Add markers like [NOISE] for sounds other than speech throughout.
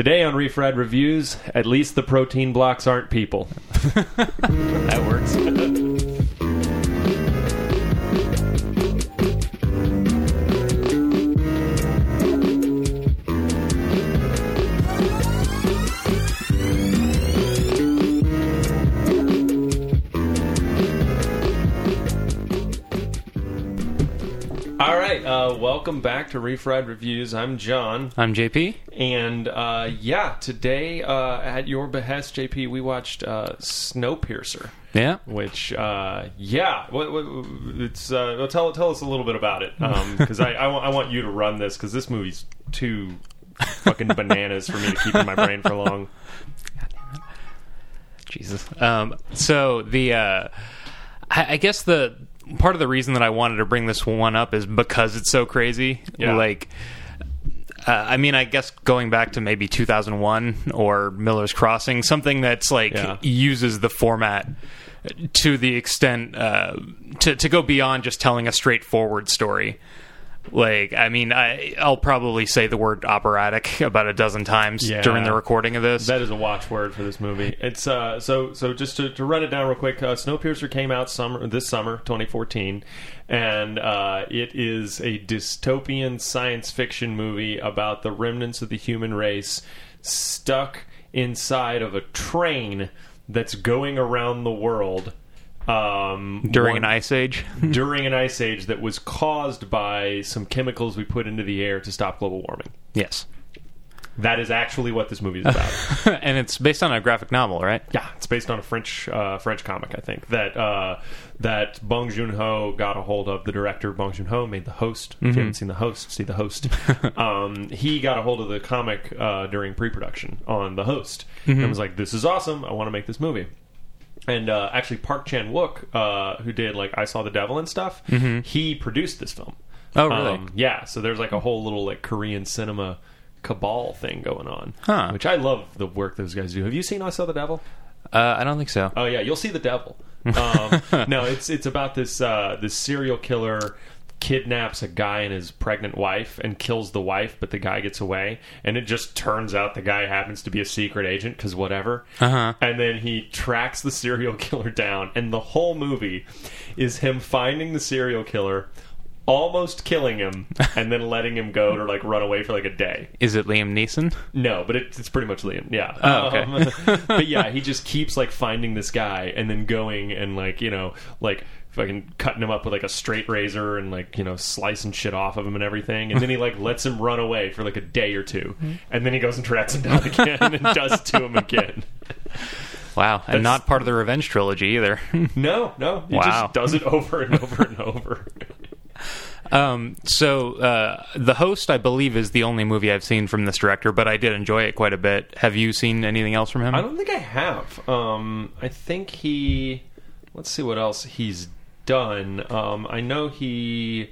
Today on Refried Reviews, at least the protein blocks aren't people. [LAUGHS] That works. [LAUGHS] welcome back to Refried Reviews. I'm John, I'm JP. and uh, yeah, today uh, at your behest, JP, we watched uh, Snowpiercer. Yeah. Which, uh, yeah, it's uh, well, tell tell us a little bit about it [LAUGHS] because I I want, I want you to run this because this movie's too fucking bananas for me to keep in my brain for long. [LAUGHS] Jesus. Um, so the uh, I, I guess the part of the reason that I wanted to bring this one up is because it's so crazy. Yeah. Like. Uh, I mean, I guess going back to maybe 2001 or Miller's Crossing, something that's like Yeah. uses the format to the extent uh, to to go beyond just telling a straightforward story. Like, I mean, I, I'll probably say the word operatic [LAUGHS] about a dozen times Yeah. during the recording of this. That is a watchword for this movie. It's uh, so so. Just to, to run it down real quick, uh, Snowpiercer came out summer this summer, 2014, and uh, it is a dystopian science fiction movie about the remnants of the human race stuck inside of a train that's going around the world. Um, during one- an ice age. [LAUGHS] [LAUGHS] during an ice age that was caused by some chemicals we put into the air to stop global warming. yes. That is actually what this movie is about. [LAUGHS] and it's based on a graphic novel, right? Yeah, it's based on a French uh, French comic, I think that uh, that Bong Joon Ho got a hold of. The director Bong Joon Ho made the host. If you haven't seen the host, see the host. um, he got a hold of the comic uh, during pre-production on the host and was like, "This is awesome. I want to make this movie." And uh, actually, Park Chan Wook, uh, who did like I Saw the Devil and stuff, he produced this film. Oh, really? Um, yeah, so there's like a whole little like Korean cinema cabal thing going on, Huh. which I love the work those guys do. Have you seen I Saw the Devil? Uh, I don't think so. Oh yeah, you'll see the devil. [LAUGHS] Um, no, it's it's about this uh, this serial killer kidnaps a guy and his pregnant wife and kills the wife, but the guy gets away, and it just turns out the guy happens to be a secret agent because whatever. Uh-huh. And then he tracks the serial killer down, and the whole movie is him finding the serial killer. Almost killing him [LAUGHS] and then letting him go to like run away for like a day. Is it Liam Neeson? No, but it, it's pretty much Liam. Yeah. Oh, okay. Um, [LAUGHS] but yeah, he just keeps like finding this guy and then going and like you know like fucking cutting him up with like a straight razor and like you know slicing shit off of him and everything, and then he like lets him run away for like a day or two, and then he goes and tracks him down again and does to him again. Wow. That's- And not part of the Revenge trilogy either. [LAUGHS] No, no, he Wow. just does it over and over and over. [LAUGHS] um, so, uh, The Host, I believe, is the only movie I've seen from this director, but I did enjoy it quite a bit. Have you seen anything else from him? I don't think I have. Um, I think he. Let's see what else he's done. Um, I know he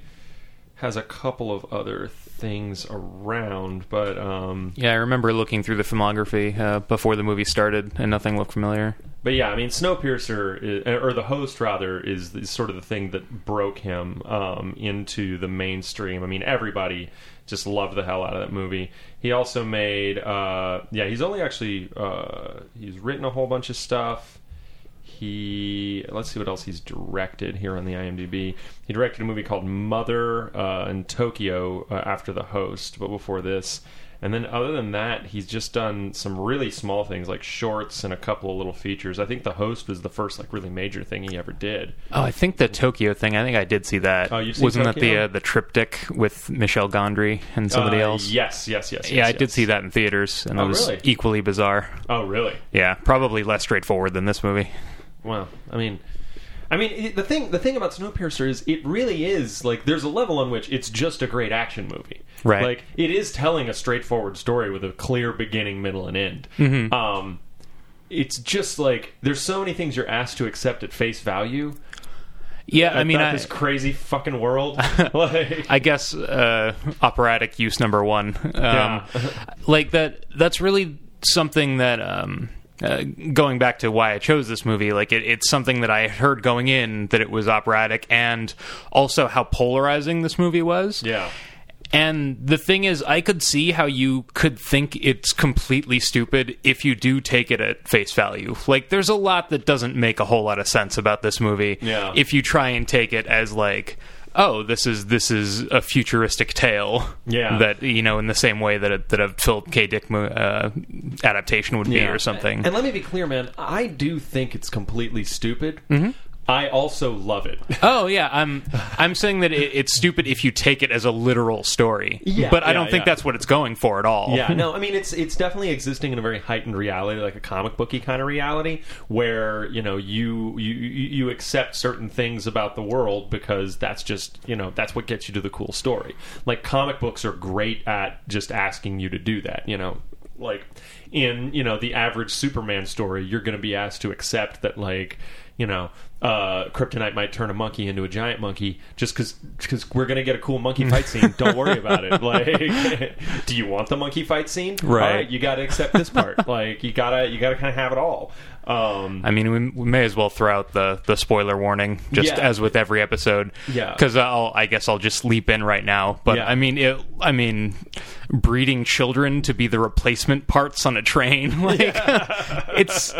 has a couple of other things around, but um, yeah, I remember looking through the filmography uh, before the movie started, and nothing looked familiar. but yeah, I mean, Snowpiercer is, or the host rather is, is sort of the thing that broke him um, into the mainstream. I mean, everybody just loved the hell out of that movie. He also made, uh, yeah, he's only actually uh, he's written a whole bunch of stuff. He let's see what else he's directed here on the IMDb. He directed a movie called Mother uh, in Tokyo uh, after the host, but before this. And then other than that, he's just done some really small things like shorts and a couple of little features. I think the host was the first like really major thing he ever did. Oh, I think the Tokyo thing. I think I did see that. Oh, seen Wasn't that the uh, the triptych with Michel Gondry and somebody Uh, else? Yes, yes, yes. Yeah, yes, I did see that in theaters, and Oh, it was really? equally bizarre. Oh, really? Yeah, probably less straightforward than this movie. Well, I mean, I mean it, the thing the thing about Snowpiercer is it really is like there's a level on which it's just a great action movie. Right. Like it is telling a straightforward story with a clear beginning, middle, and end. Mm-hmm. Um, it's just like there's so many things you're asked to accept at face value. Yeah, I mean, I, this crazy fucking world. [LAUGHS] like, I guess uh, operatic use number one. Um, Yeah. like that. That's really something that. Um, uh, going back to why I chose this movie, like it, it's something that I heard going in that it was operatic, and also how polarizing this movie was. yeah. And the thing is, I could see how you could think it's completely stupid if you do take it at face value. Like, there's a lot that doesn't make a whole lot of sense about this movie. Yeah. If you try and take it as like, oh, this is this is a futuristic tale. Yeah. That you know, in the same way that a, that a Philip K. Dick uh, adaptation would be, Yeah. or something. And let me be clear, man. I do think it's completely stupid. Mm-hmm. I also love it. [LAUGHS] Oh yeah, I'm I'm saying that it, it's stupid if you take it as a literal story. Yeah, but I yeah, don't think yeah. that's what it's going for at all. Yeah, no, I mean it's it's definitely existing in a very heightened reality, like a comic booky kind of reality, where you know you you you you accept certain things about the world because that's just you know that's what gets you to the cool story. Like comic books are great at just asking you to do that. You know, like in you know the average Superman story, you're going to be asked to accept that like you know uh, kryptonite might turn a monkey into a giant monkey just because we're going to get a cool monkey fight scene. [LAUGHS] Don't worry about it. Like, [LAUGHS] do you want the monkey fight scene? Right. All right, you got to accept this part. [LAUGHS] like, you gotta you gotta kind of have it all. Um, I mean, we, we may as well throw out the, the spoiler warning, just Yeah. as with every episode. Yeah. because I'll I guess I'll just leap in right now. But Yeah. I mean, it, I mean, breeding children to be the replacement parts on a train, like it's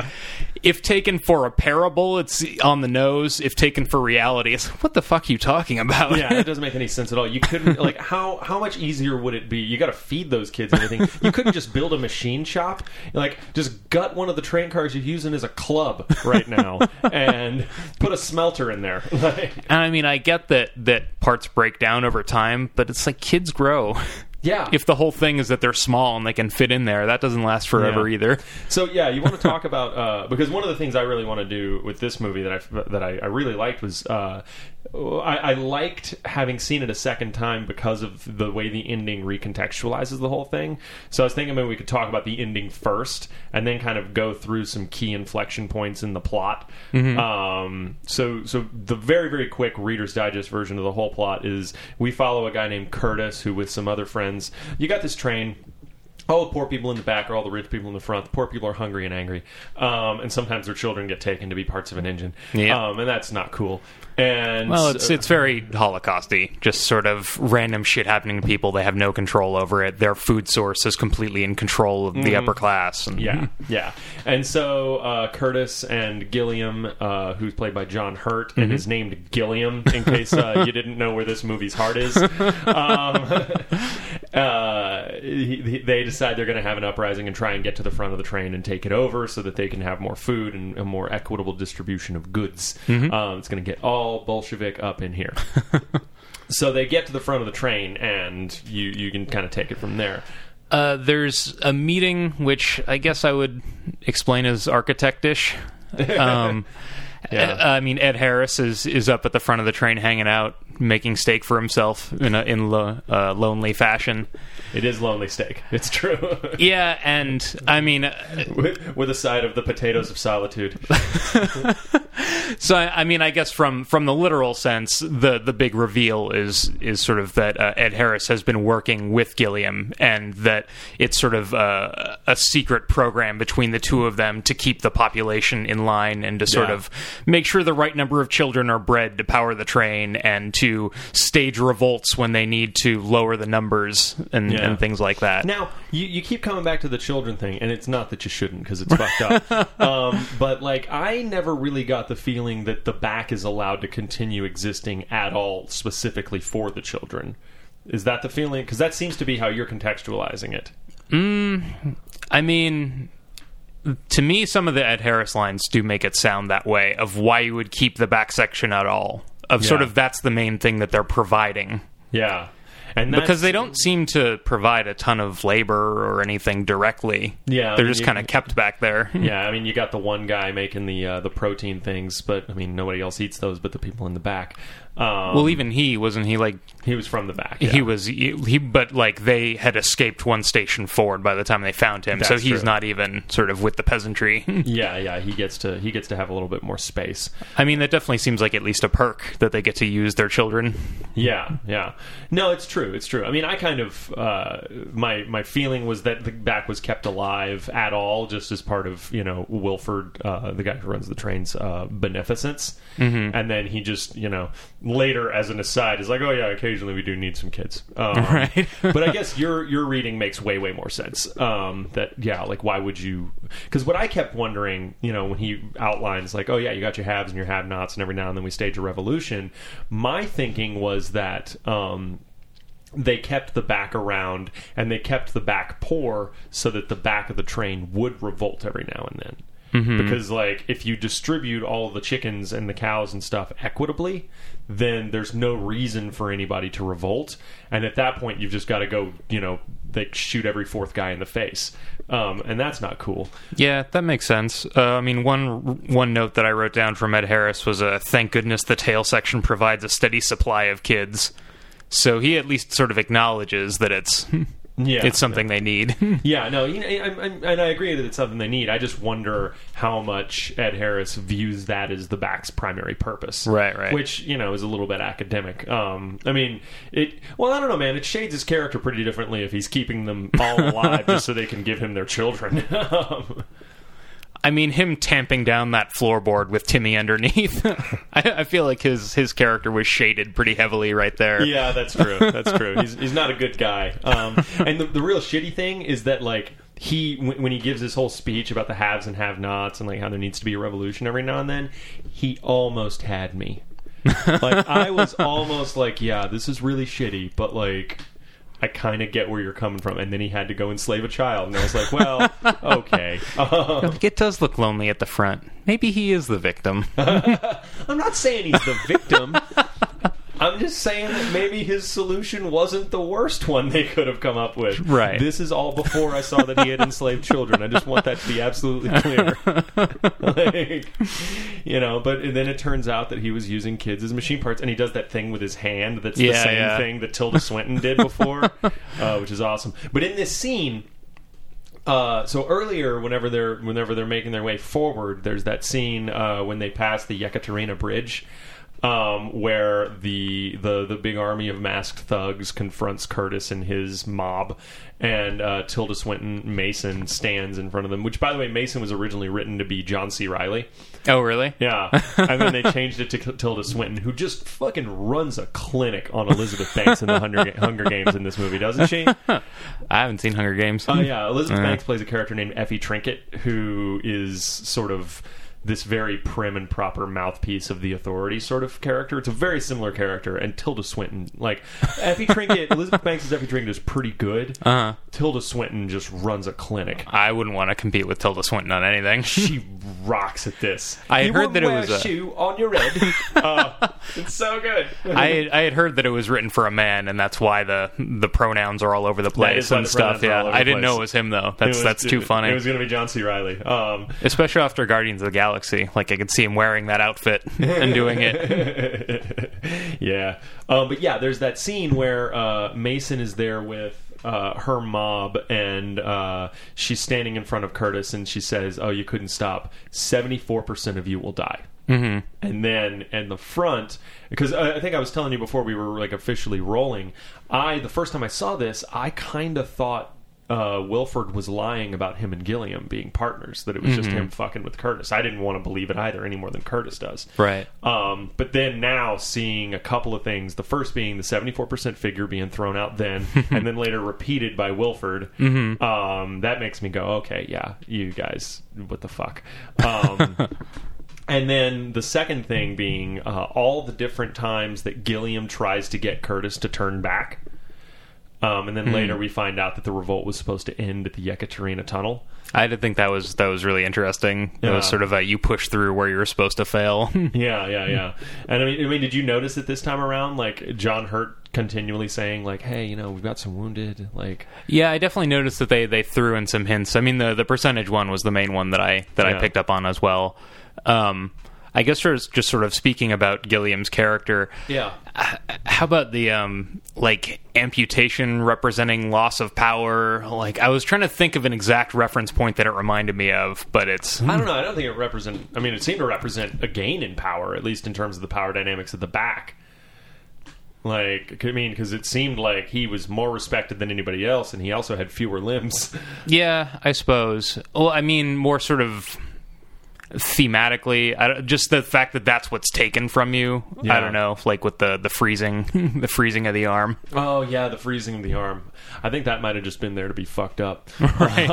if taken for a parable, it's on the nose. If taken for reality, it's what the fuck are you talking about? yeah, it [LAUGHS] doesn't make any sense at all. You couldn't like how how much easier would it be? You got to feed those kids and everything. You couldn't just build a machine shop, like just gut one of the train cars you're using as a club right now and put a smelter in there. [LAUGHS] And I mean, I get that that parts break down over time, but it's like kids grow. Yeah, If the whole thing is that they're small and they can fit in there, that doesn't last forever Yeah. either. So yeah, you want to talk about uh, because one of the things I really want to do with this movie that I that I, I really liked was uh, I, I liked having seen it a second time because of the way the ending recontextualizes the whole thing. So I was thinking maybe we could talk about the ending first and then kind of go through some key inflection points in the plot. Um, so so the very very quick Reader's Digest version of the whole plot is we follow a guy named Curtis who with some other friends you got this train all the poor people in the back are all the rich people in the front. The poor people are hungry and angry, um, and sometimes their children get taken to be parts of an engine, Yeah. um, and that's not cool. And Well, it's uh, it's very Holocausty, just sort of random shit happening to people. They have no control over it. Their food source is completely in control of the upper class. And, yeah, yeah. And so uh, Curtis and Gilliam, uh, who's played by John Hurt, and is named Gilliam in case uh, you [LAUGHS] didn't know where this movie's heart is. [LAUGHS] Um, uh, he, he- they decide they're going to have an uprising and try and get to the front of the train and take it over so that they can have more food and a more equitable distribution of goods. Um, it's going to get all Bolshevik up in here. [LAUGHS] so they get to the front of the train, and you you can kind of take it from there. Uh, there's a meeting which I guess I would explain as architectish. [LAUGHS] Um, Yeah. uh, I mean, Ed Harris is is up at the front of the train, hanging out, making steak for himself in a in lo, uh, lonely fashion. It is lonely steak. It's true. [LAUGHS] Yeah, and I mean, uh, with, with a side of the potatoes of solitude. [LAUGHS] So I I mean, I guess from from the literal sense, the the big reveal is is sort of that uh, Ed Harris has been working with Gilliam, and that it's sort of uh, a secret program between the two of them to keep the population in line and to sort Yeah. of make sure the right number of children are bred to power the train and to stage revolts when they need to lower the numbers and, Yeah. and things like that. Now, you, you keep coming back to the children thing, and it's not that you shouldn't because it's fucked up. [LAUGHS] Um, but, like, I never really got the feeling that the back is allowed to continue existing at all specifically for the children. Is that the feeling? Because that seems to be how you're contextualizing it. I mean, to me, some of the Ed Harris lines do make it sound that way of why you would keep the back section at all. Of sort of that's the main thing that they're providing. Yeah. And Because they don't seem to provide a ton of labor or anything directly. Yeah, they're mean, just kind of kept back there. [LAUGHS] Yeah, I mean, you got the one guy making the uh, the protein things, but I mean, nobody else eats those but the people in the back. Um, Well, even he wasn't he like he was from the back. he was he, he- but like they had escaped one station forward by the time they found him, so he's true. not even sort of with the peasantry. [LAUGHS] Yeah, yeah, he gets to he gets to have a little bit more space. I mean, that definitely seems like at least a perk that they get to use their children. Yeah, yeah. No, it's true. It's true. I mean, I kind of uh, my my feeling was that the back was kept alive at all, just as part of you know Wilford, uh, the guy who runs the trains, uh, beneficence, Mm-hmm. and then he just you know later, as an aside, is like, oh yeah, occasionally we do need some kids. [LAUGHS] Um, Right. but I guess your your reading makes way way more sense. Um, that yeah, like why would you? Because what I kept wondering, you know, when he outlines like, oh yeah, you got your haves and your have-nots, and every now and then we stage a revolution. My thinking was that. Um, they kept the back around and they kept the back poor so that the back of the train would revolt every now and then. Because like if you distribute all the chickens and the cows and stuff equitably, then there's no reason for anybody to revolt. And at that point, you've just got to go, you know, like shoot every fourth guy in the face, um, and that's not cool. Yeah, that makes sense. Uh, I mean, one one note that I wrote down from Ed Harris was, uh, "Thank goodness the tail section provides a steady supply of kids." So he at least sort of acknowledges that it's [LAUGHS] Yeah, it's something they need. [LAUGHS] Yeah, no, you know, I, I, and I agree that it's something they need. I just wonder how much Ed Harris views that as the back's primary purpose. Right, right. Which you know is a little bit academic. Um, I mean, it. Well, I don't know, man. It shades his character pretty differently if he's keeping them all [LAUGHS] alive just so they can give him their children. [LAUGHS] I mean, him tamping down that floorboard with Timmy underneath. [LAUGHS] I, I feel like his his character was shaded pretty heavily right there. yeah, that's true. That's true. He's he's not a good guy. Um, [LAUGHS] and the, the real shitty thing is that like he when, when he gives his whole speech about the haves and have-nots and like how there needs to be a revolution every now and then, he almost had me. [LAUGHS] like I was almost like, yeah, this is really shitty, but like. I kind of get where you're coming from, and then he had to go enslave a child, and I was like, "Well, [LAUGHS] okay." Um, [LAUGHS] It does look lonely at the front. Maybe he is the victim. [LAUGHS] I'm not saying he's the victim. I'm just saying that maybe his solution wasn't the worst one they could have come up with. Right. This is all before I saw that he had enslaved children. I just want that to be absolutely clear. [LAUGHS] like, you know, but then it turns out that he was using kids as machine parts, and he does that thing with his hand that's the same yeah. thing that Tilda Swinton did before, [LAUGHS] uh, which is awesome. But in this scene, uh, so earlier, whenever they're whenever they're making their way forward, there's that scene uh, when they pass the Yekaterina Bridge, um, where the the the big army of masked thugs confronts Curtis and his mob, and uh, Tilda Swinton Mason stands in front of them. Which, by the way, Mason was originally written to be John C. Reilly. oh, really? Yeah, [LAUGHS] and then they changed it to Tilda Swinton, who just fucking runs a clinic on Elizabeth Banks in the Hunger, Hunger Games in this movie, doesn't she? [LAUGHS] I haven't seen Hunger Games. Oh yeah, Elizabeth [LAUGHS] Uh. Banks plays a character named Effie Trinket, who is sort of this very prim and proper mouthpiece of the authority sort of character. It's a very similar character, and Tilda Swinton, like Effie [LAUGHS] Trinket, Elizabeth Banks' Effie Trinket is pretty good. Uh-huh. Tilda Swinton just runs a clinic. I wouldn't want to compete with Tilda Swinton on anything. [LAUGHS] She rocks at this. I you heard that it was a- shoe on your head. [LAUGHS] uh, it's so good. I I had heard that it was written for a man, and that's why the the pronouns are all over the place and stuff. Yeah, I didn't know it was him though. That's was- that's too funny. It was going to be John C. Reilly. Um, Especially after Guardians of the Galaxy, like I could see him wearing that outfit [LAUGHS] and doing it. [LAUGHS] yeah. Um, but yeah, there's that scene where uh, Mason is there with uh, her mob, and uh, she's standing in front of Curtis, and she says, "Oh, you couldn't stop. Seventy-four percent of you will die." Mm-hmm. And then and the front, because I I think I was telling you before we were like officially rolling, I the first time I saw this, I kind of thought uh, Wilford was lying about him and Gilliam being partners. That it was just him fucking with Curtis. I didn't want to believe it either any more than Curtis does. Right. Um, but then now seeing a couple of things. The first being the seventy-four percent figure being thrown out then, [LAUGHS] and then later repeated by Wilford. Um, that makes me go, okay, yeah, you guys, what the fuck. Um, [LAUGHS] and then the second thing being uh, all the different times that Gilliam tries to get Curtis to turn back. Um, and then later we find out that the revolt was supposed to end at the Yekaterina Tunnel. I did think that was that was really interesting. It was sort of a you push through where you're supposed to fail. [LAUGHS] Yeah, yeah, yeah. And I mean, I mean, did you notice it this time around? Like John Hurt continually saying, like, "Hey, you know, we've got some wounded." Like, yeah, I definitely noticed that they they threw in some hints. I mean, the the percentage one was the main one that I that Yeah. I picked up on as well. Um, I guess just just sort of speaking about Gilliam's character. yeah, how about the um like amputation representing loss of power like i was trying to think of an exact reference point that it reminded me of but it's I don't know. I don't think it represent. I mean, it seemed to represent a gain in power, at least in terms of the power dynamics at the back. Like, I mean, because it seemed like he was more respected than anybody else, and he also had fewer limbs. yeah i suppose well i mean more sort of thematically, I just the fact that that's what's taken from you. Yeah. I don't know, like with the the freezing, [LAUGHS] the freezing of the arm. Oh yeah, the freezing of the arm. I think that might have just been there to be fucked up. [LAUGHS] right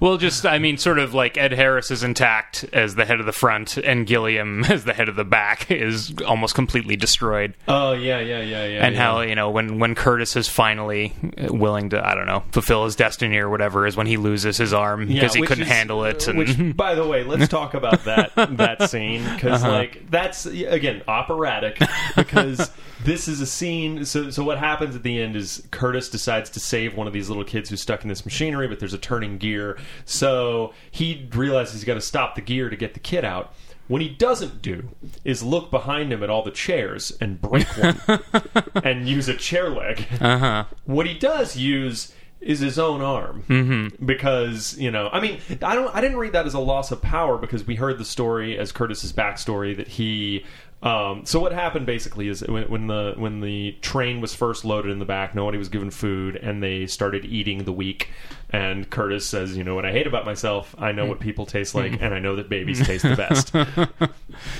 Well, just I mean, sort of like Ed Harris is intact as the head of the front, and Gilliam [LAUGHS] as the head of the back is almost completely destroyed. oh yeah, yeah, yeah, yeah. and yeah. how you know when when Curtis is finally willing to I don't know fulfill his destiny or whatever is when he loses his arm Yeah, because he couldn't is- handle it. And, Which, by the way, let's talk about that [LAUGHS] that scene because, Uh-huh. like, that's again operatic because [LAUGHS] this is a scene. So, so what happens at the end is Curtis decides to save one of these little kids who's stuck in this machinery, but there's a turning gear. So he realizes he's got to stop the gear to get the kid out. What he doesn't do is look behind him at all the chairs and break one [LAUGHS] and use a chair leg. uh-huh. What he does use is his own arm mm-hmm. because you know i mean i don't i didn't read that as a loss of power because we heard the story as curtis's backstory that he um, so what happened basically is when, when the when the train was first loaded in the back nobody was given food and they started eating the weak and curtis says you know what i hate about myself i know what people taste like and i know that babies taste the best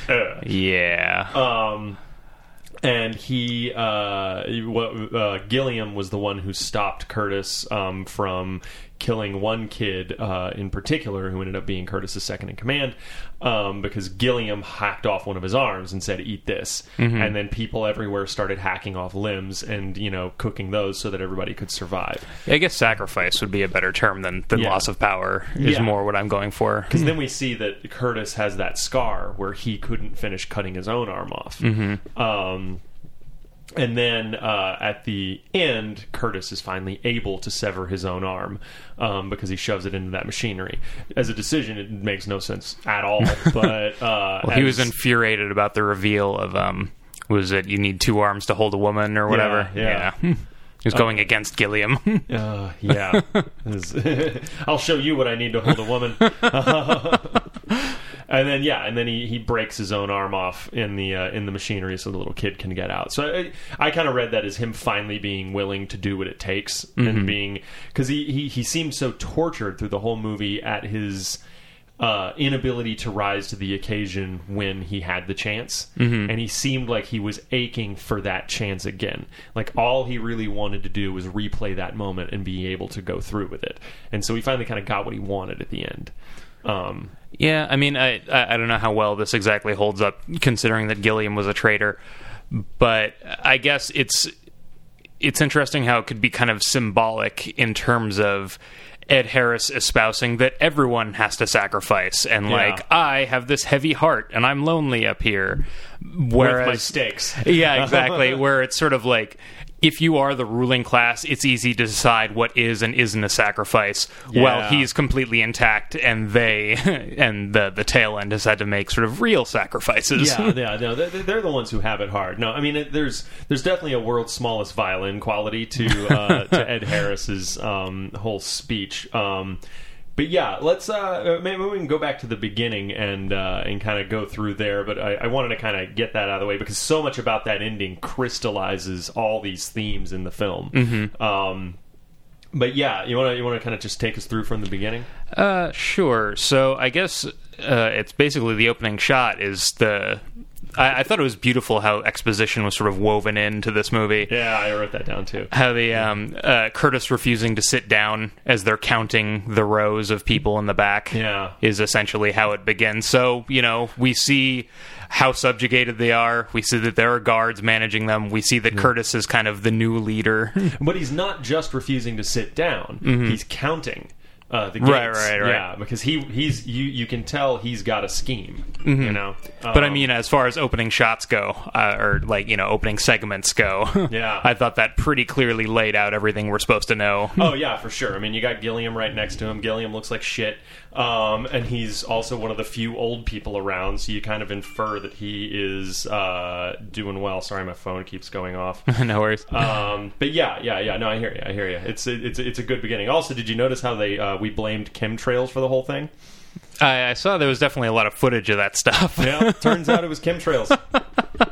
Ugh. [LAUGHS] Yeah. Um, and he, uh, uh, Gilliam was the one who stopped Curtis um, from killing one kid uh, in particular, who ended up being Curtis's second in command, um, because Gilliam hacked off one of his arms and said, "Eat this," and then people everywhere started hacking off limbs and you know cooking those so that everybody could survive. I guess sacrifice would be a better term than, than Yeah. loss of power is Yeah. more what I'm going for. Because then we see that Curtis has that scar where he couldn't finish cutting his own arm off. Um, and then uh, at the end, Curtis is finally able to sever his own arm um, because he shoves it into that machinery. As a decision, it makes no sense at all. [LAUGHS] But uh, Well, he was infuriated about the reveal of um was it you need two arms to hold a woman or whatever. yeah. [LAUGHS] He was going against Gilliam. [LAUGHS] Uh, yeah. I'll show you what I need to hold a woman. And then yeah, and then he, he breaks his own arm off in the uh, in the machinery so the little kid can get out. So I, I kind of read that as him finally being willing to do what it takes and being because he, he he seemed so tortured through the whole movie at his uh, inability to rise to the occasion when he had the chance, and he seemed like he was aching for that chance again. Like all he really wanted to do was replay that moment and be able to go through with it. And so he finally kind of got what he wanted at the end. Um, Yeah, I mean, I, I don't know how well this exactly holds up, considering that Gilliam was a traitor. But I guess it's it's interesting how it could be kind of symbolic in terms of Ed Harris espousing that everyone has to sacrifice, and Yeah. like I have this heavy heart and I'm lonely up here. with Whereas my stakes. yeah, exactly. [LAUGHS] Where it's sort of like if you are the ruling class, it's easy to decide what is and isn't a sacrifice. While Yeah. he's completely intact, and they [LAUGHS] and the the tail end has had to make sort of real sacrifices. yeah, [LAUGHS] yeah, no, they're, they're the ones who have it hard. No, I mean, it, there's there's definitely a world's smallest violin quality to uh, to [LAUGHS] Ed Harris's um, whole speech. Um, but yeah, let's uh, maybe we can go back to the beginning and uh, and kind of go through there. But I, I wanted to kind of get that out of the way because so much about that ending crystallizes all these themes in the film. Um, but yeah, you want to you want to kind of just take us through from the beginning. Uh, sure. So I guess uh, it's basically the opening shot is the. I, I thought it was beautiful how exposition was sort of woven into this movie. Yeah, I wrote that down too. How the um, uh, Curtis refusing to sit down as they're counting the rows of people in the back Yeah. is essentially how it begins. So you know we see how subjugated they are. We see that there are guards managing them. We see that Curtis is kind of the new leader. [LAUGHS] But he's not just refusing to sit down; he's counting uh, the gates. Right, right, right. Yeah, because he he's you you can tell he's got a scheme. You know, But I Um, mean, as far as opening shots go, uh, or like you know, opening segments go, [LAUGHS] Yeah. I thought that pretty clearly laid out everything we're supposed to know. [LAUGHS] Oh yeah, for sure. I mean, you got Gilliam right next to him. Gilliam looks like shit, um, and he's also one of the few old people around. So you kind of infer that he is uh, doing well. Sorry, my phone keeps going off. [LAUGHS] no worries. Um, but yeah, yeah, yeah. No, I hear you. I hear you. It's it's it's a good beginning. Also, did you notice how they uh, we blamed chemtrails for the whole thing? I, I saw there was definitely a lot of footage of that stuff. Yeah, [LAUGHS] turns out it was chemtrails. [LAUGHS]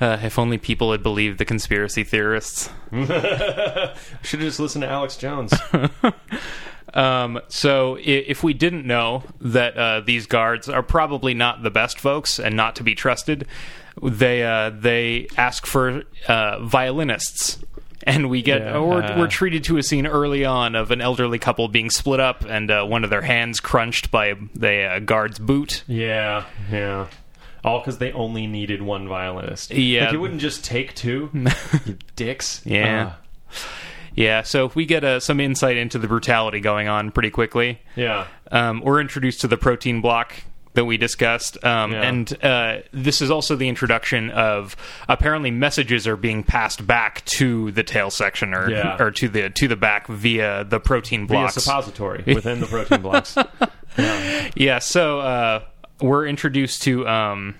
Uh, if only people had believed the conspiracy theorists. [LAUGHS] Should have just listened to Alex Jones. Um, so i- if we didn't know that uh, these guards are probably not the best folks and not to be trusted, they uh, they ask for uh, violinists. And we get Yeah. we're, we're treated to a scene early on of an elderly couple being split up and uh, one of their hands crunched by the uh, guard's boot. Yeah, yeah. All because they only needed one violinist. Yeah. Like, you wouldn't just take two, [LAUGHS] dicks. Yeah. Uh, Yeah, so we get uh, some insight into the brutality going on pretty quickly. yeah. um, we're introduced to the protein block that we discussed, um, Yeah. and uh, this is also the introduction of apparently messages are being passed back to the tail section or Yeah. or to the to the back via the protein Via blocks. suppository within the protein blocks. [LAUGHS] Yeah. yeah, so uh, we're introduced to um,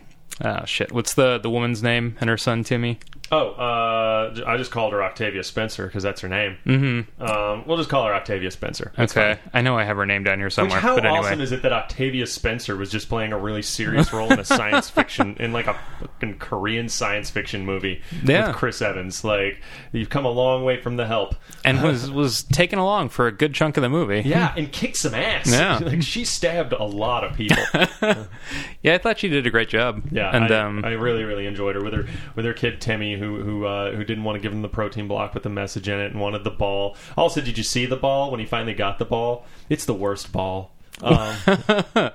oh shit, what's the the woman's name and her son Timmy? Oh, uh, I just called her Octavia Spencer because that's her name. Mm-hmm. Um, we'll just call her Octavia Spencer. That's okay, I know I have her name down here Which, somewhere, how but anyway. awesome is it that Octavia Spencer was just playing a really serious role in a science [LAUGHS] fiction, in like a fucking Korean science fiction movie Yeah. with Chris Evans? Like, you've come a long way from the help. and was was taken along for a good chunk of the movie. Yeah, and kicked some ass. Yeah. [LAUGHS] like she stabbed a lot of people. [LAUGHS] yeah, I thought she did a great job. Yeah, and I, um, I really, really enjoyed her with her with her kid Timmy, who who uh, who didn't want to give him the protein block with the message in it and wanted the ball. Also, did you see the ball when he finally got the ball? It's the worst ball. Um, [LAUGHS]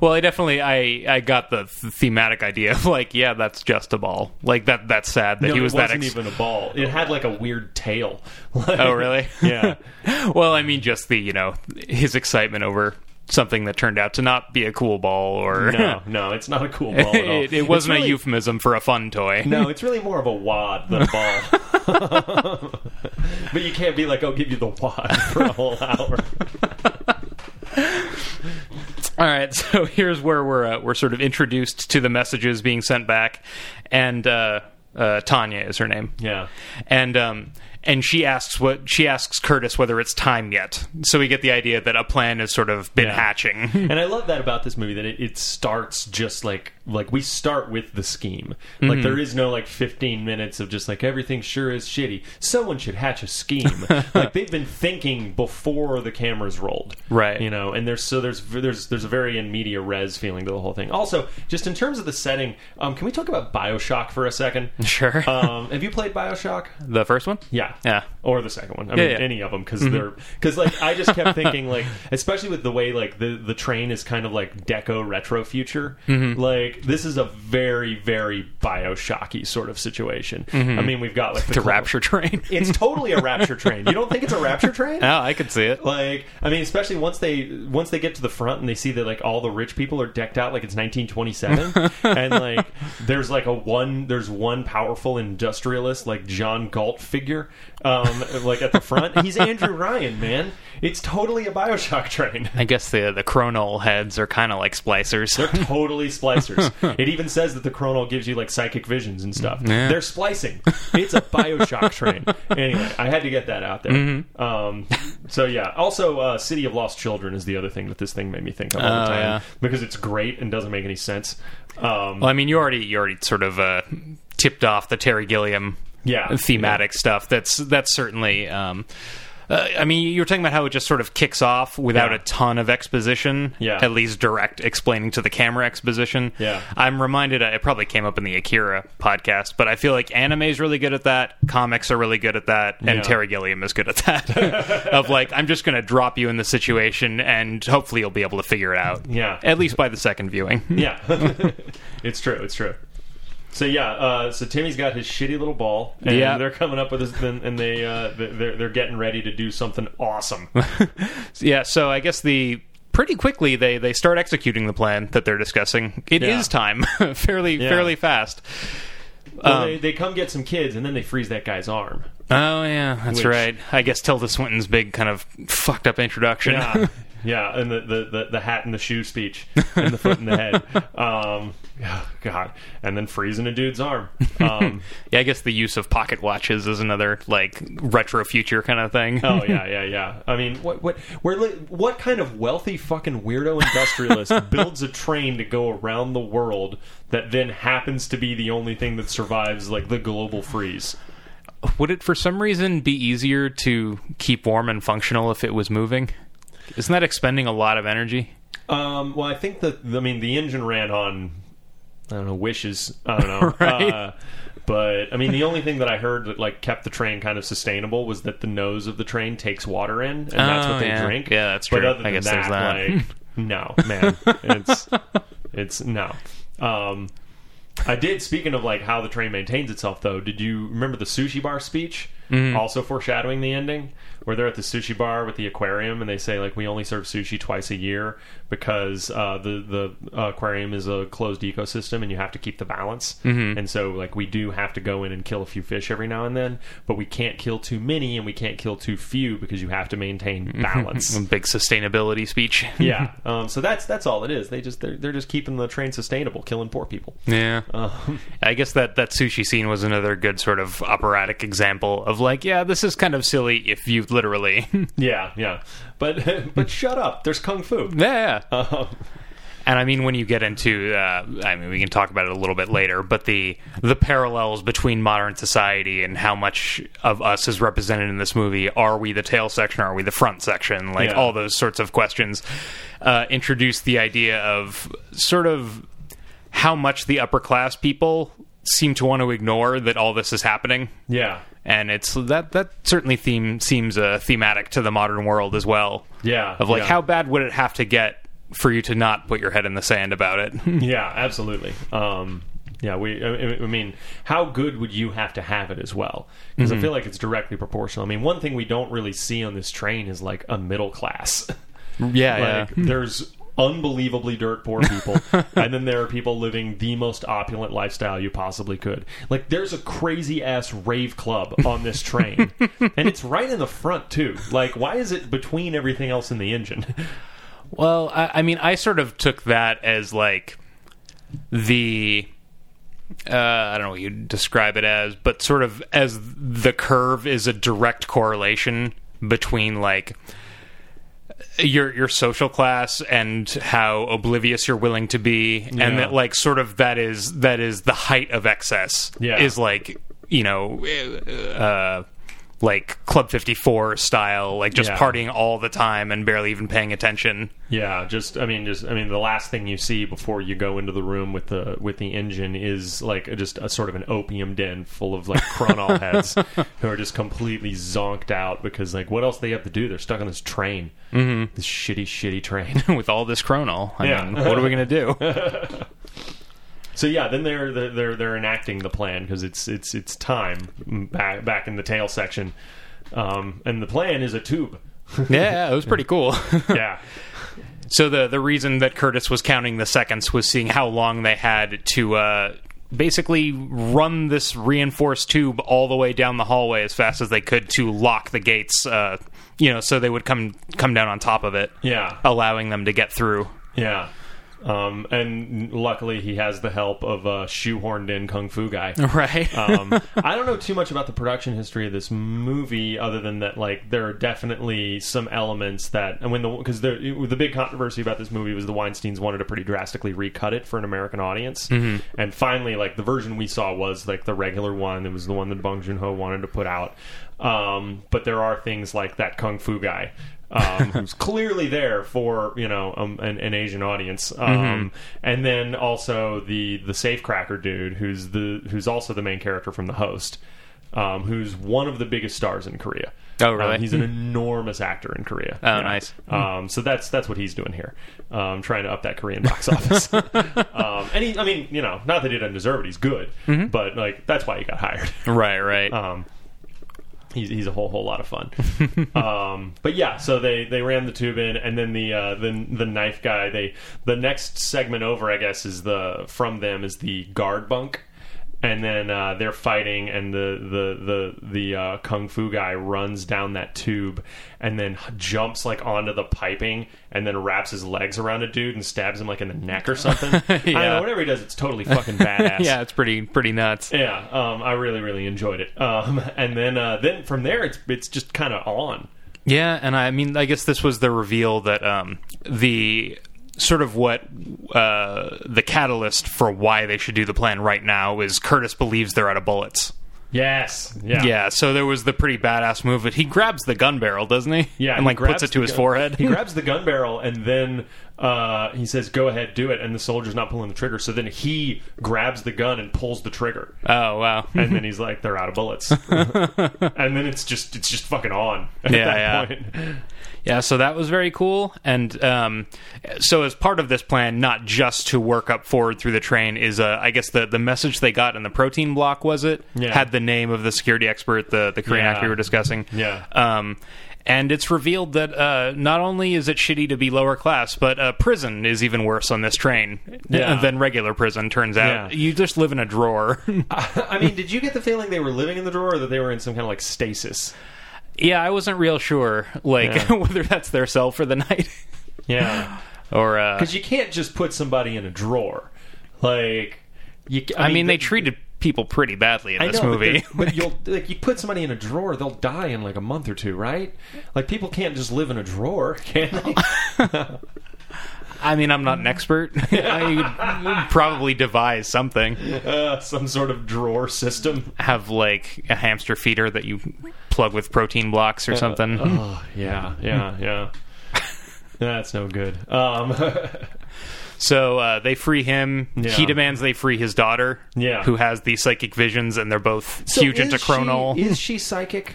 Well, I definitely I I got the thematic idea of like, yeah, that's just a ball. Like that that's sad that no, he was it that. wasn't Ex- even a ball. It had like a weird tail. Like- [LAUGHS] oh, really? Yeah. [LAUGHS] well, I mean, just the you know his excitement over something that turned out to not be a cool ball, or No, [LAUGHS] no, it's not a cool ball at all. it, it wasn't really- a euphemism for a fun toy. No, [LAUGHS] it's really more of a wad than a ball. [LAUGHS] but you can't be like, "I'll give you the wad for a whole hour." All right, so here's where we're uh, we're sort of introduced to the messages being sent back, and uh, uh, Tanya is her name. Yeah. and um, and she asks what she asks Curtis whether it's time yet. So we get the idea that a plan has sort of been Yeah. hatching. And I love that about this movie that it, it starts just like like we start with the scheme. Mm-hmm. Like there is no like 15 minutes of just like everything sure is shitty. Someone should hatch a scheme. [LAUGHS] like they've been thinking before the cameras rolled. Right. You know, and there's so there's there's there's a very in media res feeling to the whole thing. Also, just in terms of the setting, um, can we talk about BioShock for a second? [LAUGHS] sure. Um, have you played BioShock? the first one. Yeah. Yeah. Or the second one. I Yeah, mean, yeah. Mm-hmm. any of them because they're because like I just kept thinking like, especially with the way like the the train is kind of like deco retro future. Mm-hmm. Like this is a very very Bioshocky sort of situation. I mean, we've got like The clo- Rapture Train. [LAUGHS] It's totally a rapture train. You don't think it's a rapture train? [LAUGHS] oh, I could see it. Like, I mean, especially once they once they get to the front and they see that like all the rich people are decked out like it's 1927, [LAUGHS] and like there's like a one there's one powerful industrialist like John Galt figure, um, like at the front. He's Andrew Ryan, man. It's totally a Bioshock train. I guess the the Kronole heads are kind of like splicers. They're totally splicers. [LAUGHS] it even says that the Kronole gives you like psychic visions and stuff. Yeah. They're splicing. It's a Bioshock [LAUGHS] train. Anyway, I had to get that out there. Mm-hmm. Um, so yeah. Also, uh, City of Lost Children is the other thing that this thing made me think of all Oh, the time yeah. because it's great and doesn't make any sense. Um, well, I mean, you already you already sort of uh, tipped off the Terry Gilliam Yeah. thematic stuff. That's that's certainly. Um, uh, I mean, you were talking about how it just sort of kicks off without Yeah. a ton of exposition. Yeah. At least direct explaining to the camera exposition. Yeah. I'm reminded. uh, It probably came up in the Akira podcast, but I feel like anime is really good at that. Comics are really good at that, and Yeah. Terry Gilliam is good at that. [LAUGHS] of like, I'm just going to drop you in the situation, and hopefully you'll be able to figure it out. Yeah. At least by the second viewing. yeah. [LAUGHS] [LAUGHS] it's true. It's true. So yeah, uh, so Timmy's got his shitty little ball, and Yeah. they're coming up with this, and and they uh, they're they're getting ready to do something awesome. [LAUGHS] Yeah, so I guess the pretty quickly they they start executing the plan that they're discussing. It is Yeah. time, [LAUGHS] fairly Yeah. fairly fast. Well, Um, they, they come get some kids, and then they freeze that guy's arm. Oh yeah, that's Which- right. I guess Tilda Swinton's big kind of fucked up introduction. Yeah, [LAUGHS] yeah, and the, the, the, the hat and the shoe speech, and the foot and the head. [LAUGHS] Um, oh, God, and then freezing a dude's arm. Um, [LAUGHS] yeah, I guess the use of pocket watches is another like retro future kind of thing. oh yeah, [LAUGHS] yeah, yeah. I mean, what what where, li- what kind of wealthy fucking weirdo industrialist builds a train to go around the world that then happens to be the only thing that survives like the global freeze? Would it for some reason be easier to keep warm and functional if it was moving? Isn't that expending a lot of energy? Um, well, I think that I mean the engine ran on I don't know wishes. I don't [LAUGHS] know. Right. Uh, but I mean, the only thing that I heard that like kept the train kind of sustainable was that the nose of the train takes water in, and that's Oh, what they yeah. drink. Yeah, that's true. But other I than guess that, there's that. like, [LAUGHS] no, man, it's it's no. Um, I did. Speaking of like how the train maintains itself, though, did you remember the sushi bar speech? Mm-hmm. Also foreshadowing the ending, where they're at the sushi bar with the aquarium, and they say like we only serve sushi twice a year because uh, the the aquarium is a closed ecosystem, and you have to keep the balance. Mm-hmm. And so like we do have to go in and kill a few fish every now and then, but we can't kill too many, and we can't kill too few because you have to maintain [LAUGHS] balance. Big sustainability speech. [LAUGHS] yeah. [LAUGHS] Um, so that's that's all it is. They just they're, they're just keeping the train sustainable, killing poor people. Yeah. Um, I guess that that sushi scene was another good sort of operatic example of like, yeah, this is kind of silly if you literally. [LAUGHS] yeah, yeah. But [LAUGHS] but shut up. There's kung fu. yeah. Um, And I mean, when you get into, uh, I mean, we can talk about it a little bit later, but the the parallels between modern society and how much of us is represented in this movie. Are we the tail section? Are we the front section? Like Yeah. all those sorts of questions. Uh, introduce the idea of sort of how much the upper class people seem to want to ignore that all this is happening yeah. And it's that that certainly theme seems uh, thematic to the modern world as well. Yeah, of like yeah. how bad would it have to get for you to not put your head in the sand about it? [LAUGHS] Yeah, absolutely. Um, yeah, we. I, I mean, how good would you have to have it as well? Because I feel like it's directly proportional. I mean, one thing we don't really see on this train is like a middle class. yeah, [LAUGHS] like there's unbelievably dirt poor people [LAUGHS] and then there are people living the most opulent lifestyle you possibly could like there's a crazy ass rave club on this train [LAUGHS] and it's right in the front too like why is it between everything else in the engine [LAUGHS] Well, I, I mean, I sort of took that as like the. Uh, I don't know what you'd describe it as, but sort of as the curve is a direct correlation between like your your social class and how oblivious you're willing to be, Yeah. and that like sort of that is that is the height of excess. Yeah. is like you know, uh, like Club Fifty Four style, like just Yeah. partying all the time and barely even paying attention. Yeah, just I mean, just I mean, the last thing you see before you go into the room with the with the engine is like a, just a sort of an opium den full of like Kronole [LAUGHS] heads who are just completely zonked out because like what else they have to do? They're stuck on this train, mm-hmm. this shitty, shitty train. [LAUGHS] with all this Kronole. I Yeah. mean, what are we gonna do? [LAUGHS] so yeah, then they're they're they're, they're enacting the plan because it's it's it's time back back in the tail section, um, and the plan is a tube. yeah, it was pretty cool. [LAUGHS] [LAUGHS] yeah, so the the reason that Curtis was counting the seconds was seeing how long they had to. Uh, Basically, run this reinforced tube all the way down the hallway as fast as they could to lock the gates. Uh, you know, so they would come come down on top of it, yeah. allowing them to get through. Yeah. Um, and luckily, he has the help of a shoehorned in kung fu guy. [LAUGHS] Right. um, [LAUGHS] I don't know too much about the production history of this movie, other than that, like there are definitely some elements that, and when the because the the big controversy about this movie was the Weinstein's wanted to pretty drastically recut it for an American audience, and finally, like the version we saw was like the regular one. It was the one that Bong Joon Ho wanted to put out. Um, but there are things like that kung fu guy um, [LAUGHS] who's clearly there for you know um, an, an Asian audience, um, and then also the the safecracker dude who's the who's also the main character from the host, um, who's one of the biggest stars in Korea. Oh, really? Um, he's an enormous actor in Korea. Oh, nice. Um, so that's that's what he's doing here, um, trying to up that Korean box [LAUGHS] office. um, and he, I mean, you know, not that he doesn't deserve it. He's good, but like that's why he got hired. right. Right. He's, he's a whole whole lot of fun. [LAUGHS] um, but yeah, so they, they ran the tube in, and then the uh, the the knife guy. They the next segment over, I guess, is the from them is the guard bunk. And then uh, they're fighting, and the the the the uh, kung fu guy runs down that tube, and then jumps like onto the piping, and then wraps his legs around a dude and stabs him like in the neck or something. [LAUGHS] I don't Yeah. know, whatever he does, it's totally fucking badass. [LAUGHS] yeah, it's pretty pretty nuts. Yeah, um, I really, really enjoyed it. Um, and then, uh, then from there, it's it's just kind of on. Yeah, and I mean, I guess this was the reveal that um, the sort of what uh, the catalyst for why they should do the plan right now is Curtis believes they're out of bullets. Yes. Yeah. Yeah, so there was the pretty badass move he grabs the gun barrel, doesn't he? Yeah, and like puts it to his gun- forehead. He grabs [LAUGHS] the gun barrel and then uh, he says, "Go ahead, do it." And the soldier's not pulling the trigger, so then he grabs the gun and pulls the trigger. oh wow! And then [LAUGHS] he's like, "They're out of bullets." [LAUGHS] and then it's just it's just fucking on at Yeah, that yeah. point. Yeah, so that was very cool. And um, so, as part of this plan, not just to work up forward through the train, is uh, I guess the, the message they got in the protein block was it Yeah. had the name of the security expert, the the Korean Yeah. actor we were discussing. Yeah. Um, and it's revealed that uh, not only is it shitty to be lower class, but uh, prison is even worse on this train Yeah. than regular prison. Turns out, Yeah. you just live in a drawer. [LAUGHS] I mean, did you get the feeling they were living in the drawer, or that they were in some kind of like stasis? Yeah, I wasn't real sure, like Yeah. [LAUGHS] whether that's their cell for the night Yeah, or. Uh, because you can't just put somebody in a drawer. Like, you. I, mean, they the- treated people pretty badly in I this know, movie. But, they're- but [LAUGHS] you'll like you put somebody in a drawer, they'll die in like a month or two, right? Like people can't just live in a drawer, can they? [LAUGHS] I mean, I'm not an expert. [LAUGHS] I would probably devise something. uh, some sort of drawer system. Have like a hamster feeder that you plug with protein blocks or something. Oh yeah, yeah, yeah. That's no good. Um, [LAUGHS] So uh, they free him. Yeah. He demands they free his daughter, Yeah. who has the psychic visions, and they're both so huge is into she- Is she psychic?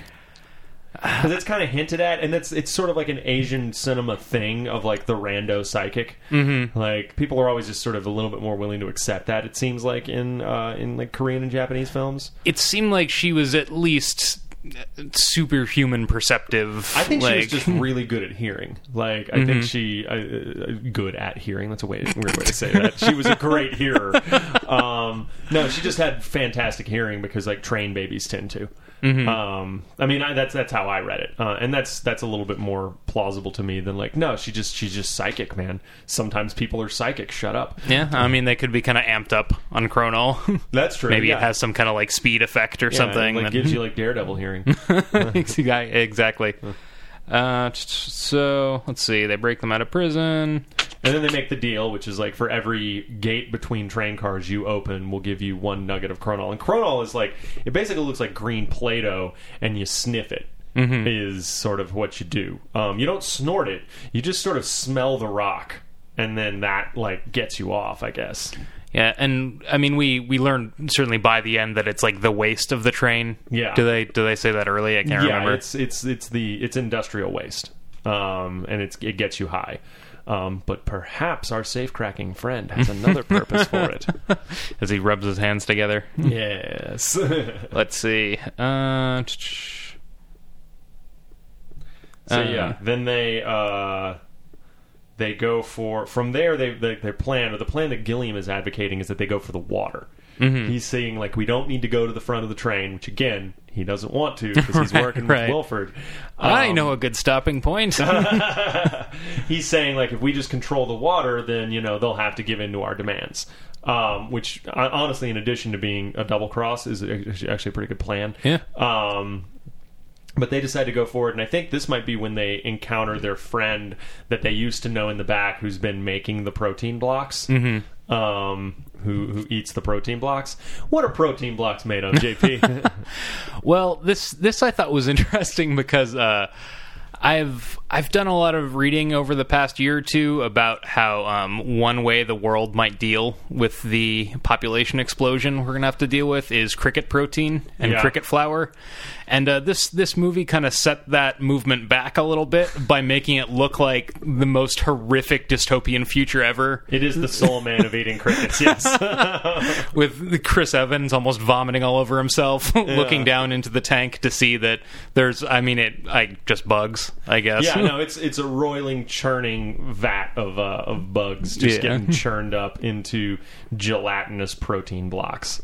Because it's kind of hinted at, and it's it's sort of like an Asian cinema thing of like the rando psychic. Mm-hmm. Like people are always just sort of a little bit more willing to accept that. It seems like in uh, in like Korean and Japanese films. it seemed like she was at least superhuman perceptive. I think like, she was just really good at hearing. Like I think she uh, uh, good at hearing. That's a way weird way to say that. She was a great hearer. [LAUGHS] Um, no, she just had fantastic hearing because like trained babies tend to. Um, I mean, I, that's that's how I read it, uh, and that's that's a little bit more plausible to me than like no, she just she's just psychic, man. Sometimes people are psychic. Shut up. Yeah, I mean, they could be kind of amped up on Kronole. [LAUGHS] That's true. Maybe yeah. it has some kind of like speed effect or Yeah, something. Like gives you like daredevil hearing. [LAUGHS] Exactly. Uh, so let's see. They break them out of prison. And then they make the deal, which is like for every gate between train cars you open, we'll give you one nugget of Kronole. And Kronole is like, it basically looks like green Play Doh, and you sniff it, is sort of what you do. Um, you don't snort it, you just sort of smell the rock, and then that like gets you off, I guess. Yeah, and I mean, we we learned certainly by the end that it's like the waste of the train. Yeah. Do they do they say that early? I can't yeah, remember. it's it's it's the it's industrial waste, um, and it's it gets you high. Um, but perhaps our safe cracking friend has another purpose for it. [LAUGHS] As he rubs his hands together. Yes. [LAUGHS] Let's see. Uh, So Uh, yeah, then they uh, they go for from there. They, they their plan or the plan that Gilliam is advocating is that they go for the water. Mm-hmm. He's saying like we don't need to go to the front of the train, which again he doesn't want to because he's [LAUGHS] Right, working right. with Wilford. I Um, know a good stopping point. [LAUGHS] [LAUGHS] he's saying like if we just control the water, then you know they'll have to give in to our demands. Um, which uh, honestly, in addition to being a double cross, is actually a pretty good plan. Yeah. Um, but they decide to go forward, and I think this might be when they encounter their friend that they used to know in the back, who's been making the protein blocks. Mm-hmm. Um, who who eats the protein blocks? What are protein blocks made of, JP? [LAUGHS] [LAUGHS] Well, this this I thought was [LAUGHS] interesting because uh, I've I've done a lot of reading over the past year or two about how um, one way the world might deal with the population explosion we're going to have to deal with is cricket protein and Yeah. cricket flour, and uh, this this movie kind of set that movement back a little bit by making it look like the most horrific dystopian future ever. it is the soul man of eating crickets. [LAUGHS] Yes. [LAUGHS] with Chris Evans almost vomiting all over himself, [LAUGHS] looking down into the tank to see that there's, I mean, it, I just bugs, I guess. Yeah, no, [LAUGHS] it's it's a roiling, churning vat of uh, of bugs just Yeah. getting [LAUGHS] churned up into gelatinous protein blocks.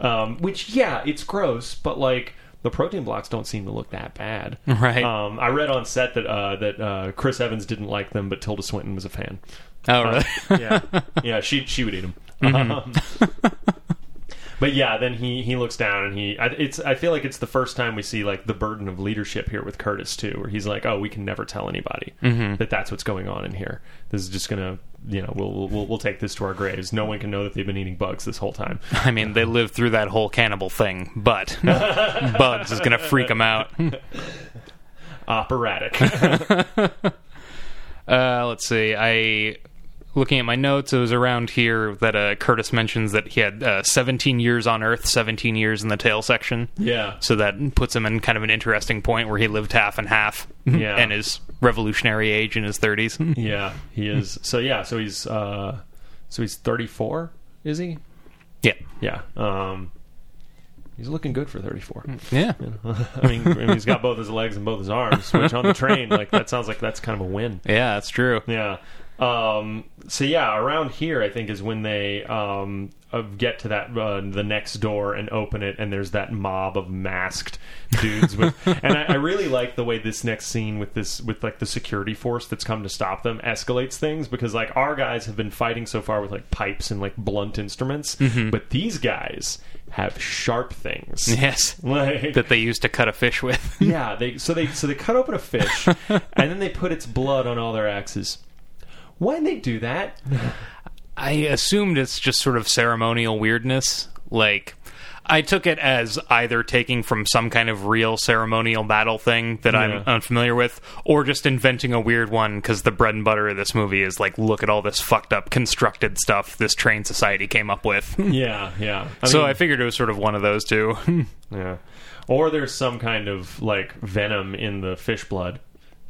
Um, which, yeah, it's gross, but like the protein blocks don't seem to look that bad. Right. Um, I read on set that uh, that uh, Chris Evans didn't like them, but Tilda Swinton was a fan. oh, really? yeah, [LAUGHS] yeah, she she would eat them. Mm-hmm. Um, but yeah, then he he looks down and he I, it's I feel like it's the first time we see like the burden of leadership here with Curtis too, where he's like, oh, we can never tell anybody that that's what's going on in here. This is just gonna you know we'll we'll we'll take this to our graves. No one can know that they've been eating bugs this whole time. [LAUGHS] I mean, they lived through that whole cannibal thing, but [LAUGHS] Bugs is going to freak them out. [LAUGHS] Operatic. Uh, let's see. I looking at my notes. It was around here that uh, Curtis mentions that he had uh, 17 years on Earth, 17 years in the tail section. yeah. So that puts him in kind of an interesting point where he lived half and half, [LAUGHS] Yeah. and his revolutionary age in his 30s. [LAUGHS] Yeah, he is. So yeah, so he's uh so he's 34, is he? yeah, Yeah. Um he's looking good for 34. yeah. [LAUGHS] I mean, I mean, he's got both his legs and both his arms, which on the train, like that sounds like that's kind of a win. Yeah, that's true. Yeah. Um, so yeah, around here, I think is when they um, uh, get to that uh, the next door and open it, and there's that mob of masked dudes. With, [LAUGHS] and I, I really like the way this next scene with this with like the security force that's come to stop them escalates things because like our guys have been fighting so far with like pipes and like blunt instruments, but these guys have sharp things. Yes. [LAUGHS] Like, That they used to cut a fish with. yeah, they so they so they cut open a fish [LAUGHS] and then they put its blood on all their axes. Why'd they do that? [LAUGHS] I assumed it's just sort of ceremonial weirdness. Like, I took it as either taking from some kind of real ceremonial battle thing that Yeah. I'm unfamiliar with, or just inventing a weird one because the bread and butter of this movie is like, look at all this fucked up constructed stuff this train society came up with. [LAUGHS] Yeah, yeah. I so mean, I figured it was sort of one of those two. [LAUGHS] yeah. Or there's some kind of like venom in the fish blood.